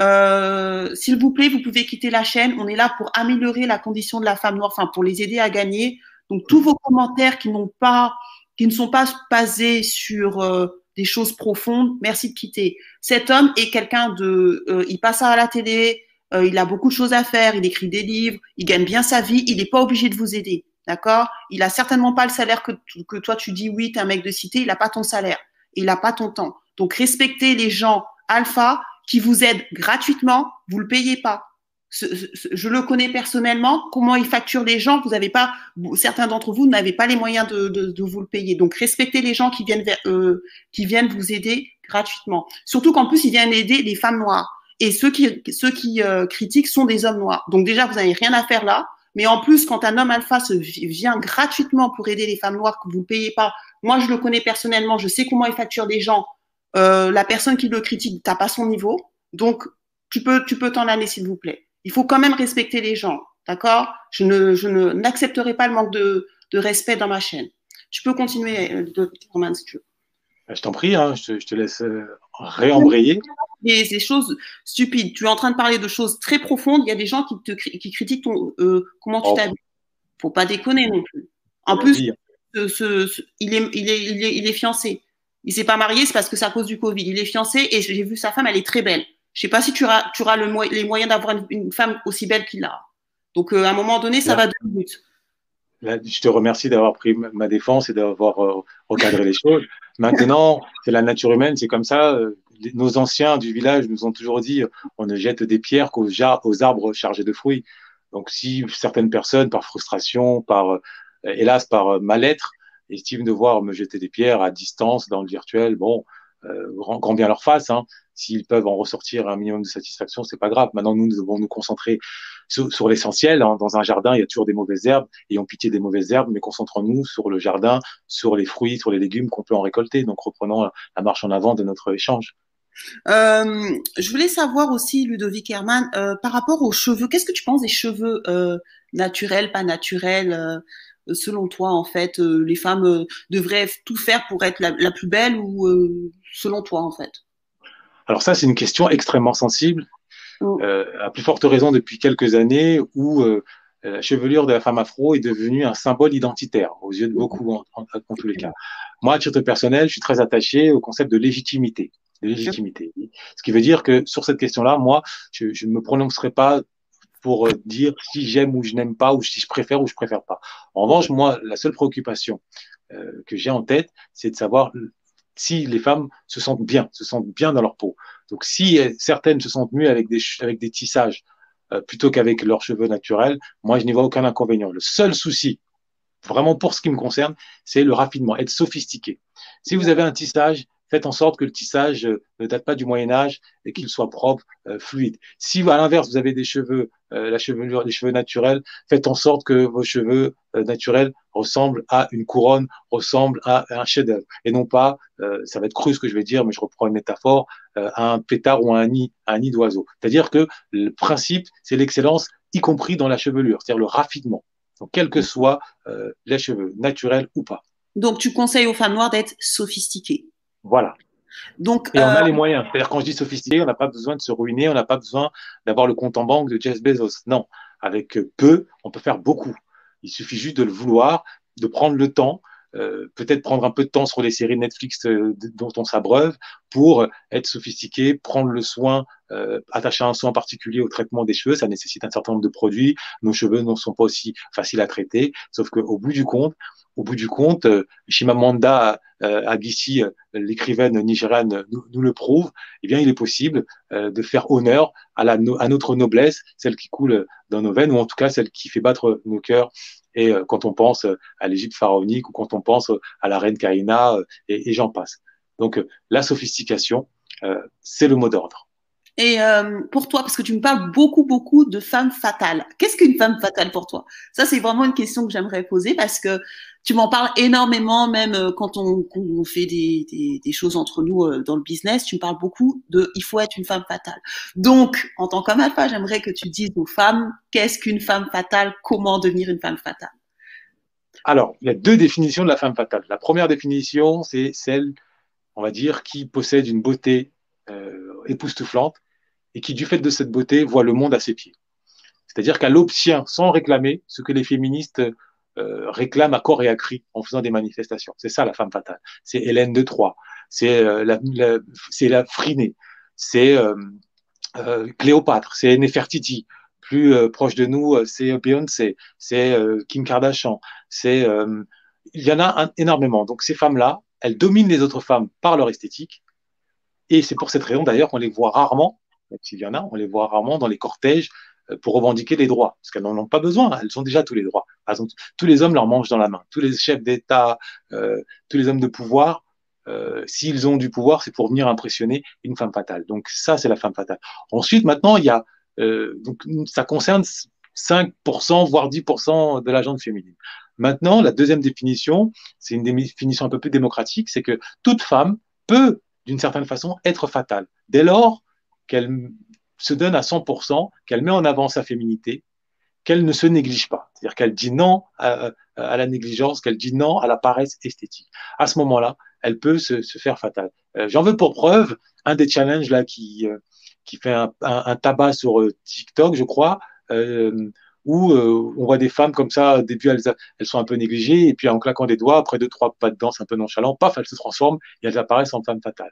B: Euh, S'il vous plaît, vous pouvez quitter la chaîne. On est là pour améliorer la condition de la femme noire, enfin pour les aider à gagner. Donc tous vos commentaires qui n'ont pas, qui ne sont pas basés sur euh, des choses profondes, merci de quitter. Cet homme est quelqu'un de, euh, il passe à la télé, euh, il a beaucoup de choses à faire, il écrit des livres, il gagne bien sa vie, il n'est pas obligé de vous aider. D'accord? Il a certainement pas le salaire que, que toi tu dis oui, tu es un mec de cité, il n'a pas ton salaire, il n'a pas ton temps. Donc respectez les gens alpha qui vous aident gratuitement, vous le payez pas. Je le connais personnellement, comment il facture les gens, vous n'avez pas, certains d'entre vous n'avez pas les moyens de, vous le payer. Donc respectez les gens qui viennent, vers, euh, qui viennent vous aider gratuitement. Surtout qu'en plus ils viennent aider les femmes noires. Et ceux qui, ceux qui euh, critiquent sont des hommes noirs. Donc déjà vous n'avez rien à faire là. Mais en plus, quand un homme alpha se vient gratuitement pour aider les femmes noires que vous ne payez pas, moi je le connais personnellement, je sais comment il facture des gens. Euh, la personne qui le critique, t'as pas son niveau, donc tu peux, tu peux t'en aller s'il vous plaît. Il faut quand même respecter les gens, d'accord? Je ne, je ne n'accepterai pas le manque de, de respect dans ma chaîne. Tu peux continuer, euh, Roman, si tu veux.
C: Bah, je t'en prie, hein, je, te, je, te, laisse euh, réembrayer
B: des, des, choses stupides. Tu es en train de parler de choses très profondes. Il y a des gens qui, te, qui critiquent ton, euh, comment tu oh. t'habilles. Faut pas déconner non plus. En plus, ce, ce, ce, il, est, il, est, il, est, il est fiancé. Il s'est pas marié, c'est parce que c'est à cause du Covid. Il est fiancé et j'ai vu sa femme, elle est très belle. Je sais pas si tu auras, tu auras le, les moyens d'avoir une, une, femme aussi belle qu'il a. Donc, euh, à un moment donné, ça Là. va deux minutes.
C: Là, je te remercie d'avoir pris ma défense et d'avoir euh, recadré les choses. Maintenant, c'est la nature humaine, c'est comme ça. Euh, nos anciens du village nous ont toujours dit on ne jette des pierres qu'aux aux arbres chargés de fruits. Donc, si certaines personnes, par frustration, par euh, hélas, par mal-être, estiment devoir me jeter des pierres à distance dans le virtuel, bon, euh, grand, grand, bien leur face. Hein. S'ils peuvent en ressortir un minimum de satisfaction, c'est pas grave. Maintenant, nous, nous devons nous concentrer sur, l'essentiel. Hein. Dans un jardin, il y a toujours des mauvaises herbes. Ayons pitié des mauvaises herbes, mais concentrons-nous sur le jardin, sur les fruits, sur les légumes qu'on peut en récolter. Donc, reprenons la marche en avant de notre échange.
B: Euh, je voulais savoir aussi, Ludovic Herman, euh, par rapport aux cheveux, qu'est-ce que tu penses des cheveux euh, naturels, pas naturels euh, Selon toi, en fait, euh, les femmes euh, devraient tout faire pour être la, la plus belle ou selon toi, en fait?
C: Alors ça, c'est une question extrêmement sensible, mmh. à plus forte raison depuis quelques années où la chevelure de la femme afro est devenue un symbole identitaire aux yeux de beaucoup, en, en, tous les cas. Moi, à titre personnel, je suis très attaché au concept de légitimité. De légitimité. Ce qui veut dire que sur cette question-là, moi, je, ne me prononcerai pas pour euh, dire si j'aime ou je n'aime pas, ou si je préfère ou je préfère pas. En revanche, moi, la seule préoccupation euh, que j'ai en tête, c'est de savoir si les femmes se sentent bien, se sentent bien dans leur peau. Donc, si certaines se sentent mieux avec des, tissages euh, plutôt qu'avec leurs cheveux naturels, moi, je n'y vois aucun inconvénient. Le seul souci, vraiment pour ce qui me concerne, c'est le raffinement, être sophistiqué. Si vous avez un tissage, faites en sorte que le tissage euh, ne date pas du Moyen Âge et qu'il soit propre, euh, fluide. Si à l'inverse vous avez des cheveux, la chevelure, des cheveux naturels, faites en sorte que vos cheveux naturels ressemblent à une couronne, ressemblent à un chef-d'œuvre, et non pas, ça va être cru ce que je vais dire, mais je reprends une métaphore, à un pétard ou à un nid, un nid d'oiseau. C'est-à-dire que le principe, c'est l'excellence, y compris dans la chevelure, c'est-à-dire le raffinement. Donc, quels que soient euh, les cheveux, naturels ou pas.
B: Donc, tu conseilles aux femmes noires d'être sophistiquées.
C: Voilà. Donc, et on a euh, les moyens. C'est-à-dire, quand je dis sophistiqué, on n'a pas besoin de se ruiner, on n'a pas besoin d'avoir le compte en banque de Jeff Bezos. Non. Avec peu, on peut faire beaucoup. Il suffit juste de le vouloir, de prendre le temps, euh, peut-être prendre un peu de temps sur les séries Netflix euh, dont on s'abreuve pour être sophistiqué, prendre le soin, euh, attacher un soin particulier au traitement des cheveux. Ça nécessite un certain nombre de produits. Nos cheveux ne sont pas aussi faciles à traiter, sauf qu'au bout du compte, au bout du compte, Shimamanda Adichie, l'écrivaine nigériane, nous, le prouve. Eh bien, il est possible de faire honneur à, la, notre noblesse, celle qui coule dans nos veines, ou en tout cas celle qui fait battre nos cœurs et euh, quand on pense euh, à l'Égypte pharaonique ou quand on pense euh, à la reine Kaina et, j'en passe. Donc la sophistication, c'est le mot d'ordre.
B: Et pour toi, parce que tu me parles beaucoup, beaucoup de femmes fatales. Qu'est-ce qu'une femme fatale pour toi? Ça, c'est vraiment une question que j'aimerais poser parce que tu m'en parles énormément, même euh, quand on, fait des, choses entre nous euh, dans le business, tu me parles beaucoup de il faut être une femme fatale. Donc, en tant qu'homme alpha, j'aimerais que tu dises aux femmes qu'est-ce qu'une femme fatale, comment devenir une femme fatale?
C: Alors, il y a deux définitions de la femme fatale. La première définition, c'est celle, on va dire, qui possède une beauté euh, époustouflante et qui, du fait de cette beauté, voit le monde à ses pieds. C'est-à-dire qu'elle obtient, sans réclamer, ce que les féministes euh, réclame à corps et à cri en faisant des manifestations. C'est ça la femme fatale. C'est Hélène de Troyes, c'est euh, la, c'est la Frinée, c'est euh, Cléopâtre, c'est Nefertiti. Plus proche de nous, c'est Beyoncé, c'est Kim Kardashian, c'est il y en a énormément. Donc ces femmes-là, elles dominent les autres femmes par leur esthétique. Et c'est pour cette raison d'ailleurs qu'on les voit rarement, s'il y en a, on les voit rarement dans les cortèges euh, pour revendiquer les droits, parce qu'elles n'en ont pas besoin, elles ont déjà tous les droits. tous les hommes leur mangent dans la main, tous les chefs d'État, euh, tous les hommes de pouvoir, euh, s'ils ont du pouvoir, c'est pour venir impressionner une femme fatale. Donc ça, c'est la femme fatale. Ensuite, maintenant, il y a, donc ça concerne 5%, voire 10% de la gente féminine. Maintenant, la deuxième définition, c'est une définition un peu plus démocratique, c'est que toute femme peut, d'une certaine façon, être fatale, dès lors qu'elle se donne à 100%, qu'elle met en avant sa féminité, qu'elle ne se néglige pas. C'est-à-dire qu'elle dit non à, la négligence, qu'elle dit non à la paresse esthétique. À ce moment-là, elle peut se, faire fatale. Euh, j'en veux pour preuve un des challenges là qui, euh, fait un, tabac sur euh, TikTok, je crois, où on voit des femmes comme ça, au début elles, sont un peu négligées, et puis en claquant des doigts, après deux, trois pas de danse un peu nonchalant, paf, elles se transforment et elles apparaissent en femme fatale.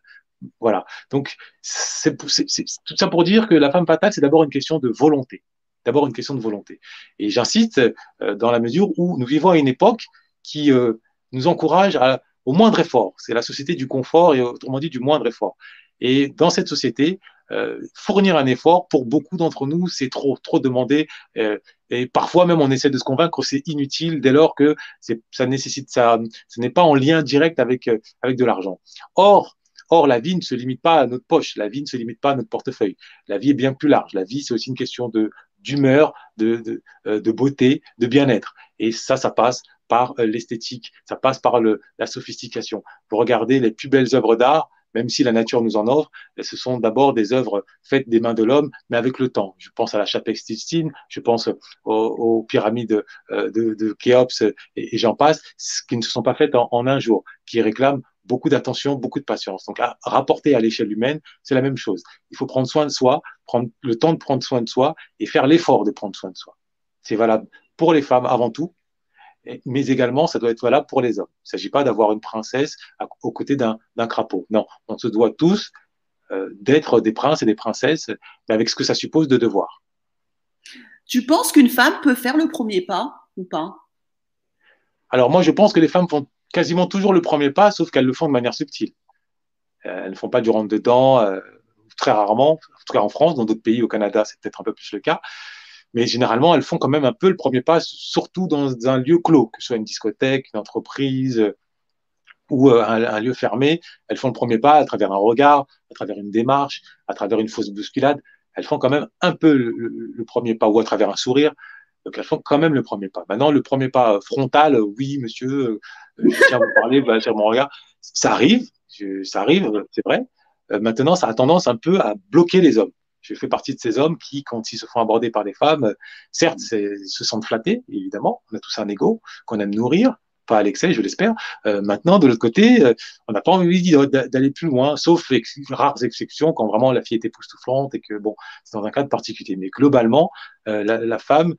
C: Voilà. Donc, c'est tout ça pour dire que la femme fatale, c'est d'abord une question de volonté. D'abord une question de volonté. Et j'insiste euh, dans la mesure où nous vivons à une époque qui euh, nous encourage au moindre effort. C'est la société du confort et autrement dit du moindre effort. Et dans cette société, euh, fournir un effort, pour beaucoup d'entre nous, c'est trop, trop demandé. et parfois même, on essaie de se convaincre que c'est inutile dès lors que ça nécessite ça, ce n'est pas en lien direct avec, avec de l'argent. Or, Or, la vie ne se limite pas à notre poche, la vie ne se limite pas à notre portefeuille. La vie est bien plus large. La vie, c'est aussi une question de d'humeur, de, de, euh, de, beauté, de bien-être. Et ça, ça passe par euh, l'esthétique, ça passe par le, la sophistication. Vous regardez les plus belles œuvres d'art, même si la nature nous en offre, ce sont d'abord des œuvres faites des mains de l'homme, mais avec le temps. Je pense à la chapelle Sistine, je pense aux, pyramides euh, de, de Khéops et, j'en passe, qui ne se sont pas faites en, en, un jour, qui réclament beaucoup d'attention, beaucoup de patience. Donc, à rapporter à l'échelle humaine, c'est la même chose. Il faut prendre soin de soi, prendre le temps de prendre soin de soi et faire l'effort de prendre soin de soi. C'est valable pour les femmes avant tout, mais également ça doit être valable pour les hommes. Il ne s'agit pas d'avoir une princesse aux côtés d'un crapaud. Non, on se doit tous euh, d'être des princes et des princesses, mais avec ce que ça suppose de devoir.
B: Tu penses qu'une femme peut faire le premier pas ou pas?
C: Alors moi, je pense que les femmes font quasiment toujours le premier pas, sauf qu'elles le font de manière subtile. Euh, elles ne font pas du rentre-dedans, euh, très rarement, en tout cas en France, dans d'autres pays, au Canada, c'est peut-être un peu plus le cas. Mais généralement, elles font quand même un peu le premier pas, surtout dans un lieu clos, que ce soit une discothèque, une entreprise ou euh, un, lieu fermé. Elles font le premier pas à travers un regard, à travers une démarche, à travers une fausse bousculade. Elles font quand même un peu le, premier pas ou à travers un sourire. Donc elles font quand même le premier pas. Maintenant, le premier pas frontal, oui, monsieur, je tiens à vous parler, bah, mon regard, ça arrive, ça arrive, c'est vrai. Euh, maintenant, ça a tendance un peu à bloquer les hommes. Je fais partie de ces hommes qui, quand ils se font aborder par des femmes, certes, se sentent flattés, évidemment. On a tous un ego qu'on aime nourrir, pas à l'excès, je l'espère. Euh, maintenant, de l'autre côté, euh, on n'a pas envie d'aller plus loin, sauf rares exceptions quand vraiment la fille est époustouflante et que bon, c'est dans un cadre particulier. Mais globalement, la, femme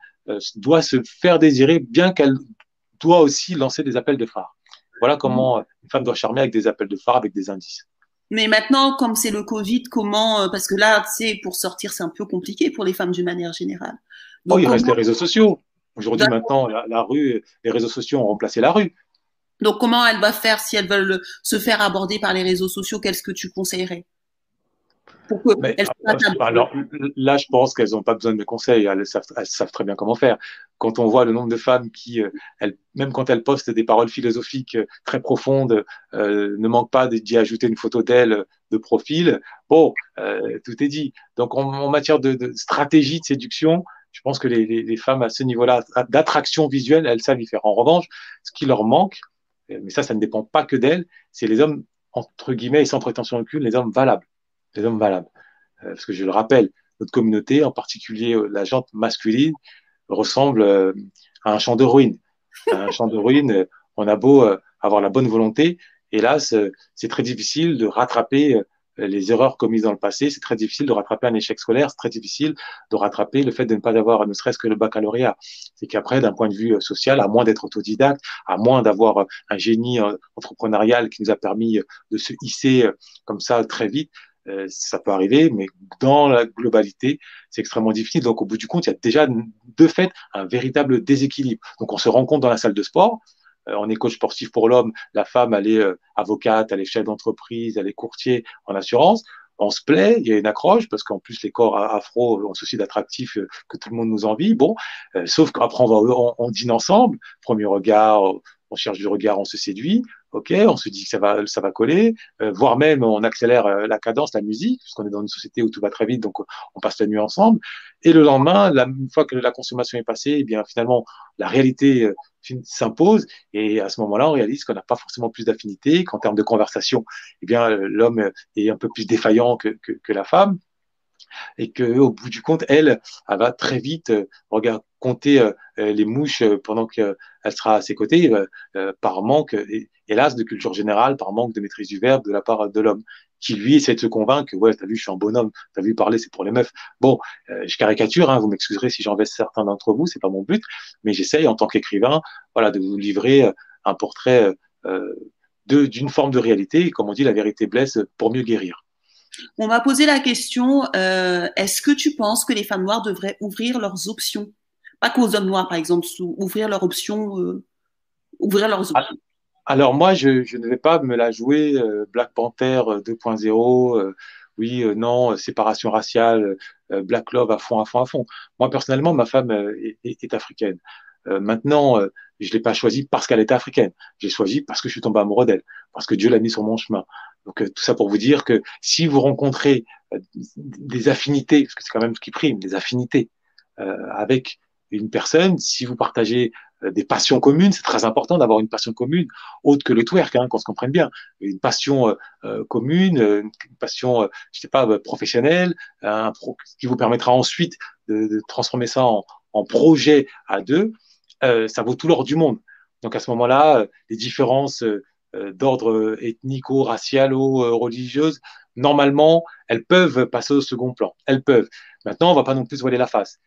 C: doit se faire désirer, bien qu'elle doit aussi lancer des appels de phare. Voilà comment une femme doit charmer avec des appels de phare, avec des indices.
B: Mais maintenant, comme c'est le Covid, comment euh, Parce que là, tu sais, pour sortir, c'est un peu compliqué pour les femmes d'une manière générale.
C: oh, il reste les réseaux sociaux. Aujourd'hui, maintenant, la, rue, les réseaux sociaux ont remplacé la rue.
B: Donc, comment elle va faire si elles veulent se faire aborder par les réseaux sociaux Qu'est-ce que tu conseillerais?
C: Alors, là, je pense qu'elles n'ont pas besoin de mes conseils. Elles savent, très bien comment faire. Quand on voit le nombre de femmes qui, euh, même quand elles postent des paroles philosophiques euh, très profondes, euh, ne manquent pas d'y ajouter une photo d'elles de profil. Bon, tout est dit. Donc, en, matière de, stratégie de séduction, je pense que les, femmes à ce niveau-là d'attraction visuelle, elles savent y faire. En revanche, ce qui leur manque, mais ça, ça ne dépend pas que d'elles, c'est les hommes entre guillemets et sans prétention aucune, les hommes valables des hommes valables. Euh, parce que je le rappelle, notre communauté, en particulier euh, la jante masculine, ressemble euh, à un champ de ruines. un champ de ruines, on a beau avoir la bonne volonté, hélas, c'est très difficile de rattraper les erreurs commises dans le passé, c'est très difficile de rattraper un échec scolaire, c'est très difficile de rattraper le fait de ne pas avoir ne serait-ce que le baccalauréat. C'est qu'après, d'un point de vue social, à moins d'être autodidacte, à moins d'avoir un génie entrepreneurial qui nous a permis de se hisser comme ça très vite, euh, ça peut arriver, mais dans la globalité, c'est extrêmement difficile. Donc, au bout du compte, il y a déjà de fait un véritable déséquilibre. Donc, on se rend compte dans la salle de sport. Euh, on est coach sportif pour l'homme, la femme, elle est euh, avocate, elle est chef d'entreprise, elle est courtier en assurance. On se plaît, il y a une accroche parce qu'en plus les corps afro ont ceci d'attractif que tout le monde nous envie. Bon, sauf qu'après on, on dîne ensemble, premier regard, on cherche du regard, on se séduit ok, on se dit que ça va, ça va coller, euh, voire même on accélère euh, la cadence, la musique, puisqu'on est dans une société où tout va très vite, donc on passe la nuit ensemble. Et le lendemain, la, une fois que la consommation est passée, eh bien finalement la réalité euh, s'impose, et à ce moment-là, on réalise qu'on n'a pas forcément plus d'affinité, qu'en termes de conversation, eh bien l'homme est un peu plus défaillant que, que, que la femme et que au bout du compte, elle, elle va très vite euh, regarde, compter euh, euh, les mouches pendant qu'elle sera à ses côtés par manque, hélas, de culture générale, par manque de maîtrise du verbe de la part de l'homme qui lui essaie de se convaincre que ouais t'as vu je suis un bonhomme t'as vu parler c'est pour les meufs. Bon je caricature hein, vous m'excuserez si j'en vais certains d'entre vous c'est pas mon but mais j'essaye en tant qu'écrivain voilà de vous livrer un portrait d'une forme de réalité comme on dit la vérité blesse pour mieux guérir
B: on m'a posé la question euh, est-ce que tu penses que les femmes noires devraient ouvrir leurs options? Pas qu'aux hommes noirs, par exemple, ouvrir leurs options. Euh, ouvrir leurs options.
C: Alors, moi, je, ne vais pas me la jouer euh, Black Panther 2.0. oui, non, séparation raciale, Black Love à fond, à fond, à fond. Moi, personnellement, ma femme est, africaine. maintenant, je ne l'ai pas choisie parce qu'elle est africaine. J'ai choisi parce que je suis tombé amoureux d'elle, parce que Dieu l'a mis sur mon chemin. Donc euh, tout ça pour vous dire que si vous rencontrez euh, des affinités, parce que c'est quand même ce qui prime, des affinités euh, avec une personne, si vous partagez des passions communes, c'est très important d'avoir une passion commune, autre que le twerk, hein, qu'on se comprenne bien, une passion commune, une passion, je sais pas, professionnelle, qui vous permettra ensuite de, transformer ça en, projet à deux, ça vaut tout l'or du monde. Donc à ce moment-là, les différences euh, d'ordre ethnico, racialo, euh, religieuse, normalement, elles peuvent passer au second plan. Elles peuvent. Maintenant, on va pas non plus voiler la face.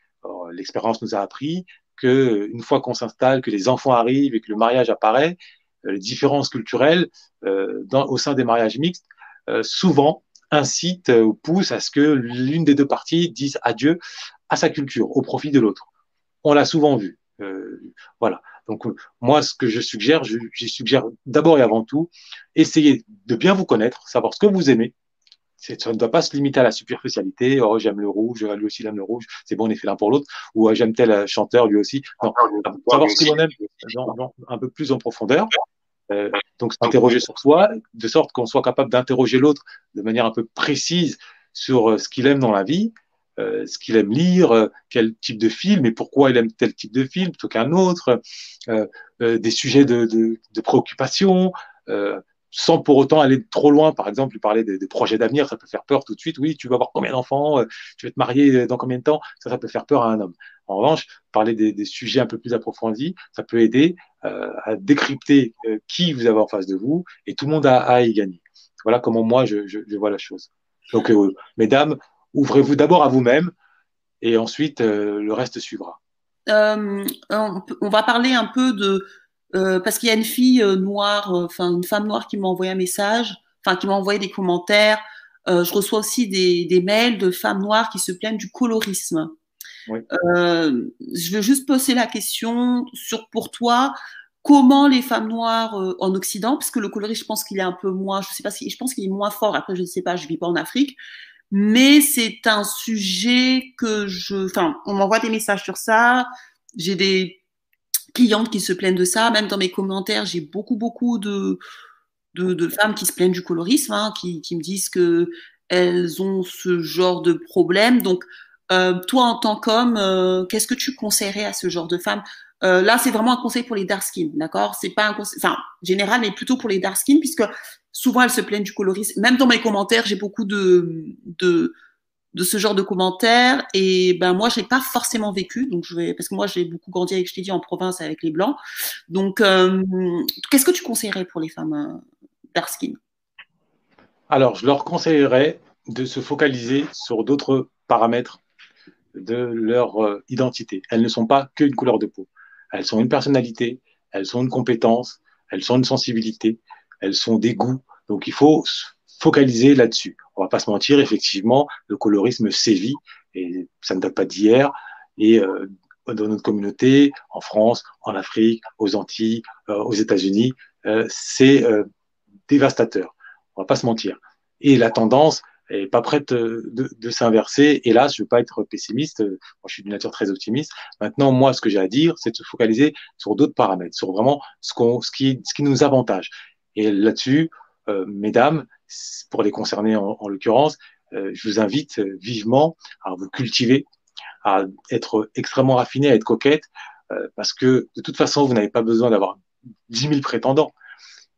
C: L'expérience nous a appris que une fois qu'on s'installe, que les enfants arrivent et que le mariage apparaît, les différences culturelles au sein des mariages mixtes souvent incitent ou poussent à ce que l'une des deux parties dise adieu à sa culture au profit de l'autre. On l'a souvent vu. voilà. Donc moi, ce que je suggère, je, je suggère d'abord et avant tout, essayer de bien vous connaître, savoir ce que vous aimez, ça ne doit pas se limiter à la superficialité. Oh, j'aime le rouge, lui aussi il aime le rouge. C'est bon, on est fait l'un pour l'autre. Ou oh, j'aime tel euh, chanteur, lui aussi. Non, savoir ce que l'on aime un peu plus en profondeur. Euh, donc s'interroger sur soi, de sorte qu'on soit capable d'interroger l'autre de manière un peu précise sur euh, ce qu'il aime dans la vie, euh, ce qu'il aime lire, euh, quel type de film et pourquoi il aime tel type de film plutôt qu'un autre, euh, des sujets de, de, préoccupation, sans pour autant aller trop loin. Par exemple, lui parler des, projets d'avenir, ça peut faire peur tout de suite. Oui, tu vas avoir combien d'enfants Tu vas te marier dans combien de temps? Ça, ça peut faire peur à un homme. En revanche, parler des, sujets un peu plus approfondis, ça peut aider à décrypter qui vous avez en face de vous et tout le monde a, à y gagner. Voilà comment moi je, je, vois la chose. Donc, mesdames, ouvrez-vous d'abord à vous-même et ensuite le reste suivra.
B: on va parler un peu de euh, parce qu'il y a une fille euh, noire, euh, enfin une femme noire qui m'a envoyé un message, enfin qui m'a envoyé des commentaires. je reçois aussi des, des, mails de femmes noires qui se plaignent du colorisme. Oui. je veux juste poser la question sur pour toi comment les femmes noires en Occident, parce que le colorisme, je pense qu'il est un peu moins, je sais pas si, je pense qu'il est moins fort. Après, je ne sais pas, je vis pas en Afrique, mais c'est un sujet que je, enfin, on m'envoie des messages sur ça. J'ai des clientes qui se plaignent de ça. Même dans mes commentaires, j'ai beaucoup, beaucoup de, femmes qui se plaignent du colorisme, hein, qui, me disent que elles ont ce genre de problème. Donc, euh, toi, en tant qu'homme, euh, qu'est-ce que tu conseillerais à ce genre de femmes euh, Là, c'est vraiment un conseil pour les dark skin, d'accord? C'est pas un conseil, enfin, général, mais plutôt pour les dark skin, puisque souvent elles se plaignent du colorisme. Même dans mes commentaires, j'ai beaucoup de, ce genre de commentaires. Et ben moi, je n'ai pas forcément vécu, donc parce que moi j'ai beaucoup grandi avec, je t'ai dit, en province avec les blancs. Donc, euh, qu'est-ce que tu conseillerais pour les femmes euh, dark skin?
C: Alors, je leur conseillerais de se focaliser sur d'autres paramètres de leur identité. Elles ne sont pas qu'une couleur de peau. Elles sont une personnalité, elles sont une compétence, elles sont une sensibilité, elles sont des goûts. Donc, il faut focaliser là-dessus. On va pas se mentir, effectivement, le colorisme sévit et ça ne date pas d'hier. Et euh, dans notre communauté, en France, en Afrique, aux Antilles, euh, aux États-Unis, euh, c'est dévastateur. On va pas se mentir. Et la tendance est pas prête de, de s'inverser. Hélas, je veux pas être pessimiste. Moi, je suis d'une nature très optimiste. Maintenant, moi, ce que j'ai à dire, c'est de se focaliser sur d'autres paramètres, sur vraiment ce, ce, qui, ce qui nous avantage. Et là-dessus, euh, mesdames, pour les concerner en, l'occurrence, euh, je vous invite vivement à vous cultiver, à être extrêmement raffiné, à être coquette, euh, parce que de toute façon, vous n'avez pas besoin d'avoir 10 000 prétendants.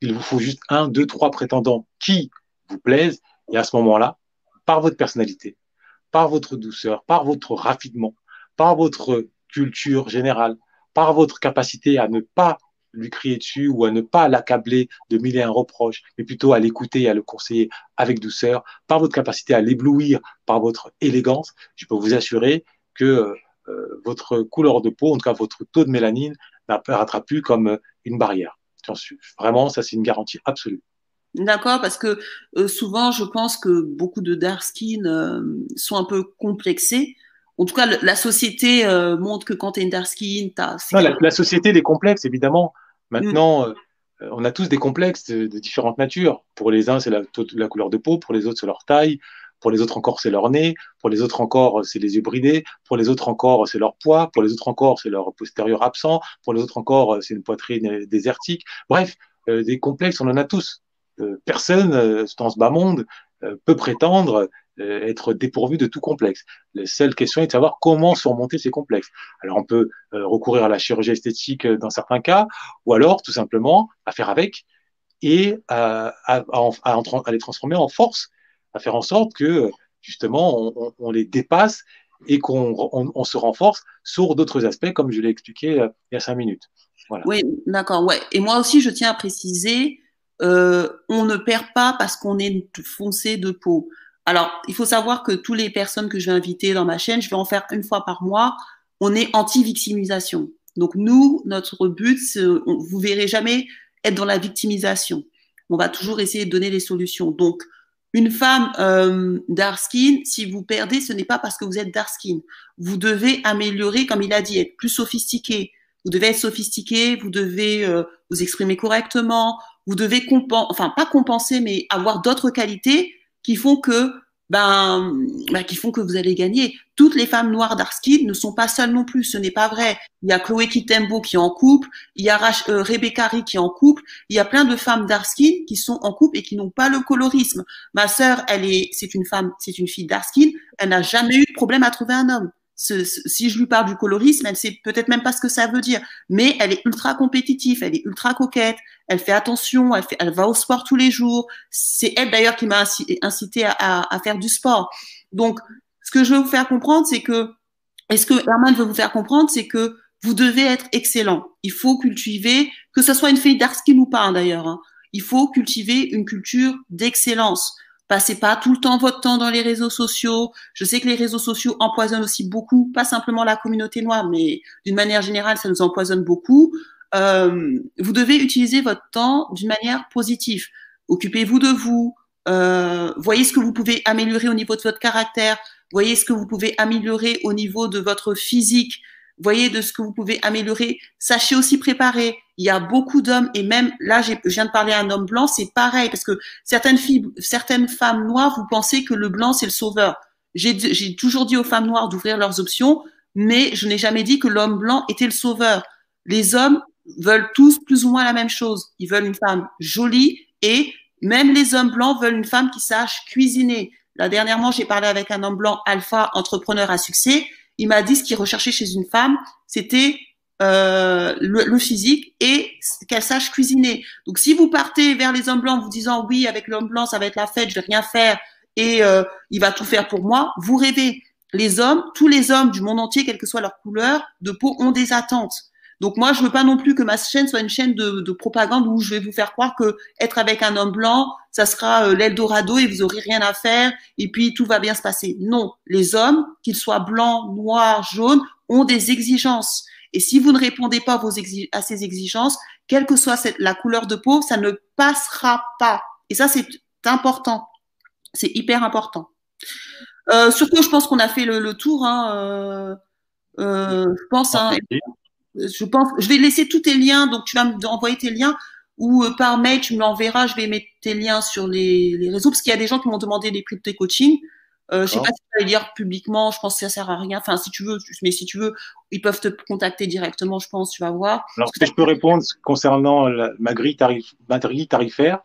C: Il vous faut juste un, deux, trois prétendants qui vous plaisent, et à ce moment-là, par votre personnalité, par votre douceur, par votre raffinement, par votre culture générale, par votre capacité à ne pas lui crier dessus ou à ne pas l'accabler de mille et un reproches, mais plutôt à l'écouter et à le conseiller avec douceur, par votre capacité à l'éblouir, par votre élégance, je peux vous assurer que euh, votre couleur de peau, en tout cas votre taux de mélanine, n'apparaîtra plus comme euh, une barrière. Vraiment, ça c'est une garantie absolue.
B: D'accord, parce que souvent je pense que beaucoup de dark skin sont un peu complexés en tout cas, la société montre que quand tu es une dark skin, tu as.
C: la, la, société des complexes, évidemment. Maintenant, mm. euh, on a tous des complexes de, différentes natures. Pour les uns, c'est la, la, couleur de peau, pour les autres, c'est leur taille, pour les autres encore, c'est leur nez, pour les autres encore, c'est les yeux bridés, pour les autres encore, c'est leur poids, pour les autres encore, c'est leur postérieur absent, pour les autres encore, c'est une poitrine désertique. Bref, euh, des complexes, on en a tous. Euh, personne dans ce bas monde peut prétendre euh, être dépourvu de tout complexe. La seule question est de savoir comment surmonter ces complexes. Alors on peut euh, recourir à la chirurgie esthétique euh, dans certains cas, ou alors tout simplement à faire avec et à, les transformer en force, à faire en sorte que justement on, les dépasse et qu'on on, on se renforce sur d'autres aspects, comme je l'ai expliqué il y a cinq minutes.
B: Oui, d'accord. Ouais. Et moi aussi, je tiens à préciser, euh, on ne perd pas parce qu'on est foncé de peau. Alors, il faut savoir que toutes les personnes que je vais inviter dans ma chaîne, je vais en faire une fois par mois on est anti-victimisation. Donc nous, notre but, vous verrez jamais être dans la victimisation. On va toujours essayer de donner des solutions. Donc, une femme euh, dark skin, si vous perdez, ce n'est pas parce que vous êtes dark skin. Vous devez améliorer, comme il a dit, être plus sophistiqué. Vous devez être sophistiqué, vous devez euh, vous exprimer correctement, vous devez compenser, enfin pas compenser, mais avoir d'autres qualités qui font que ben, ben, qui font que vous allez gagner. Toutes les femmes noires d'Arskin ne sont pas seules non plus, ce n'est pas vrai. Il y a Chloé Kitembo qui est en couple, il y a euh, Rebecca Ri qui est en couple, il y a plein de femmes d'Arskin qui sont en couple et qui n'ont pas le colorisme. Ma sœur, elle est, c'est une femme, c'est une fille d'Arskin, elle n'a jamais eu de problème à trouver un homme si je lui parle du colorisme, elle sait peut-être même pas ce que ça veut dire, mais elle est ultra compétitive, elle est ultra coquette, elle fait attention, elle, fait, elle va au sport tous les jours. C'est elle d'ailleurs qui m'a incité à, faire du sport. Donc, ce que je veux vous faire comprendre, c'est que, et ce que Herman veut vous faire comprendre, c'est que vous devez être excellent. Il faut cultiver, que ce soit une fille d'Arskin ou pas hein, d'ailleurs, hein, il faut cultiver une culture d'excellence. Passez pas tout le temps votre temps dans les réseaux sociaux. Je sais que les réseaux sociaux empoisonnent aussi beaucoup, pas simplement la communauté noire, mais d'une manière générale, ça nous empoisonne beaucoup. Euh, vous devez utiliser votre temps d'une manière positive. Occupez-vous de vous. Euh, voyez ce que vous pouvez améliorer au niveau de votre caractère. Voyez ce que vous pouvez améliorer au niveau de votre physique voyez de ce que vous pouvez améliorer. Sachez aussi préparer. Il y a beaucoup d'hommes et même là, je viens de parler à un homme blanc, c'est pareil parce que certaines filles, certaines femmes noires, vous pensez que le blanc c'est le sauveur. J'ai toujours dit aux femmes noires d'ouvrir leurs options, mais je n'ai jamais dit que l'homme blanc était le sauveur. Les hommes veulent tous plus ou moins la même chose. Ils veulent une femme jolie et même les hommes blancs veulent une femme qui sache cuisiner. Là, dernièrement, j'ai parlé avec un homme blanc alpha, entrepreneur à succès il m'a dit ce qu'il recherchait chez une femme, c'était euh, le, physique et qu'elle sache cuisiner. Donc, si vous partez vers les hommes blancs en vous disant oui, avec l'homme blanc, ça va être la fête, je vais rien faire et euh, il va tout faire pour moi, vous rêvez. Les hommes, tous les hommes du monde entier, quelle que soit leur couleur de peau, ont des attentes. Donc moi, je veux pas non plus que ma chaîne soit une chaîne de, de propagande où je vais vous faire croire que être avec un homme blanc, ça sera euh, l'Eldorado et vous aurez rien à faire et puis tout va bien se passer. Non, les hommes, qu'ils soient blancs, noirs, jaunes, ont des exigences. Et si vous ne répondez pas vos à ces exigences, quelle que soit cette, la couleur de peau, ça ne passera pas. Et ça, c'est important. C'est hyper important. Euh, surtout, je pense qu'on a fait le, le tour. Hein, euh, euh, je pense. Hein, je pense, je vais laisser tous tes liens, donc tu vas m'envoyer tes liens ou par mail tu me l'enverras, je vais mettre tes liens sur les, les réseaux parce qu'il y a des gens qui m'ont demandé les prix de tes coachings. Euh, je sais pas si tu vas les lire publiquement, je pense que ça sert à rien. Enfin, si tu veux, mais si tu veux, ils peuvent te contacter directement, je pense, tu vas voir.
C: Alors, ce que je peux répondre concernant ma, grille tarif, ma grille tarifaire,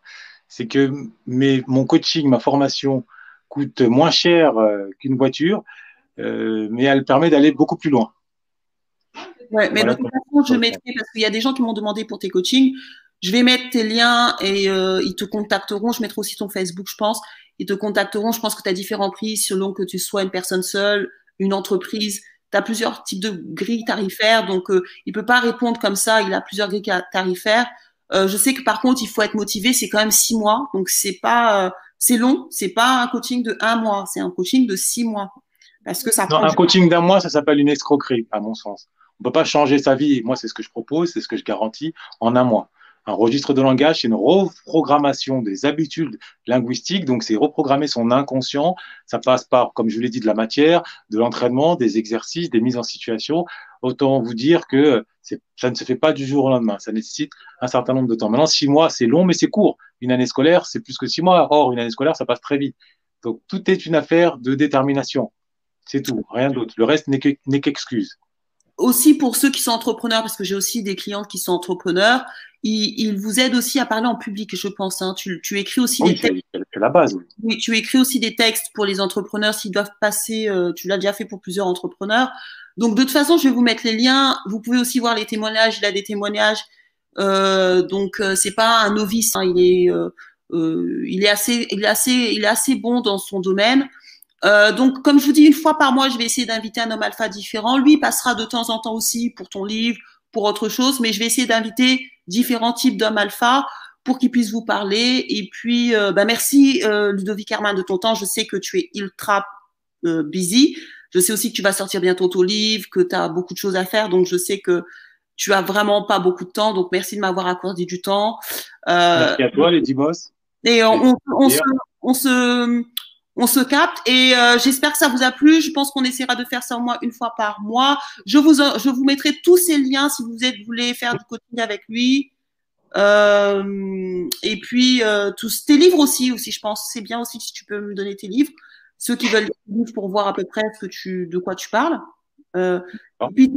C: c'est que mes, mon coaching, ma formation coûte moins cher euh, qu'une voiture, euh, mais elle permet d'aller beaucoup plus loin.
B: Ouais, mais de toute façon, je mettrai, parce qu'il y a des gens qui m'ont demandé pour tes coachings, je vais mettre tes liens et euh, ils te contacteront. Je mettrai aussi ton Facebook, je pense. Ils te contacteront. Je pense que tu as différents prix selon que tu sois une personne seule, une entreprise. Tu as plusieurs types de grilles tarifaires. Donc, euh, il peut pas répondre comme ça. Il a plusieurs grilles tarifaires. Euh, je sais que par contre, il faut être motivé. C'est quand même six mois. Donc, c'est pas, euh, c'est long. C'est pas un coaching de un mois. C'est un coaching de six mois. Parce que ça
C: non, un coaching d'un mois, ça s'appelle une escroquerie, à mon sens. On ne peut pas changer sa vie. Moi, c'est ce que je propose, c'est ce que je garantis en un mois. Un registre de langage, c'est une reprogrammation des habitudes linguistiques. Donc, c'est reprogrammer son inconscient. Ça passe par, comme je l'ai dit, de la matière, de l'entraînement, des exercices, des mises en situation. Autant vous dire que ça ne se fait pas du jour au lendemain. Ça nécessite un certain nombre de temps. Maintenant, six mois, c'est long, mais c'est court. Une année scolaire, c'est plus que six mois. Or, une année scolaire, ça passe très vite. Donc, tout est une affaire de détermination. C'est tout, rien d'autre. Le reste n'est qu'excuse
B: aussi pour ceux qui sont entrepreneurs, parce que j'ai aussi des clients qui sont entrepreneurs, ils, vous aident aussi à parler en public, je pense. Hein. Tu, écris aussi des textes.
C: C'est la base.
B: Oui. tu écris aussi des textes pour les entrepreneurs s'ils doivent passer. Euh, tu l'as déjà fait pour plusieurs entrepreneurs. Donc de toute façon, je vais vous mettre les liens. Vous pouvez aussi voir les témoignages. Il a des témoignages. Euh, donc euh, c'est pas un novice. Hein. il est, il est assez, il est assez, il est assez bon dans son domaine. Euh, donc, comme je vous dis, une fois par mois, je vais essayer d'inviter un homme alpha différent. Lui passera de temps en temps aussi pour ton livre, pour autre chose, mais je vais essayer d'inviter différents types d'hommes alpha pour qu'ils puissent vous parler. Et puis, euh, bah merci euh, Ludovic Herman de ton temps. Je sais que tu es ultra busy. je sais aussi que tu vas sortir bientôt ton livre, que tu as beaucoup de choses à faire, donc je sais que tu as vraiment pas beaucoup de temps. Donc merci de m'avoir accordé du temps.
C: Euh, merci à toi, les Boss.
B: Et on, on, se, on, se, on se capte et euh, j'espère que ça vous a plu. Je pense qu'on essaiera de faire ça au moins une fois par mois. Je vous, je vous mettrai tous ces liens si vous êtes, voulez faire du coaching avec lui. Euh, et puis euh, tous tes livres aussi, aussi je pense c'est bien aussi si tu peux me donner tes livres, ceux qui veulent des livres pour voir à peu près ce que tu, de quoi tu parles. Euh, et puis,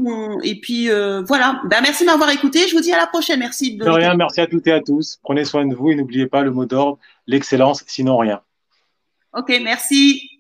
B: et puis euh, voilà. Ben, merci de m'avoir écouté. Je vous dis à la prochaine. Merci.
C: De, de rien. Merci à toutes et à tous. Prenez soin de vous et n'oubliez pas le mot d'ordre l'excellence, sinon rien.
B: Ok, merci.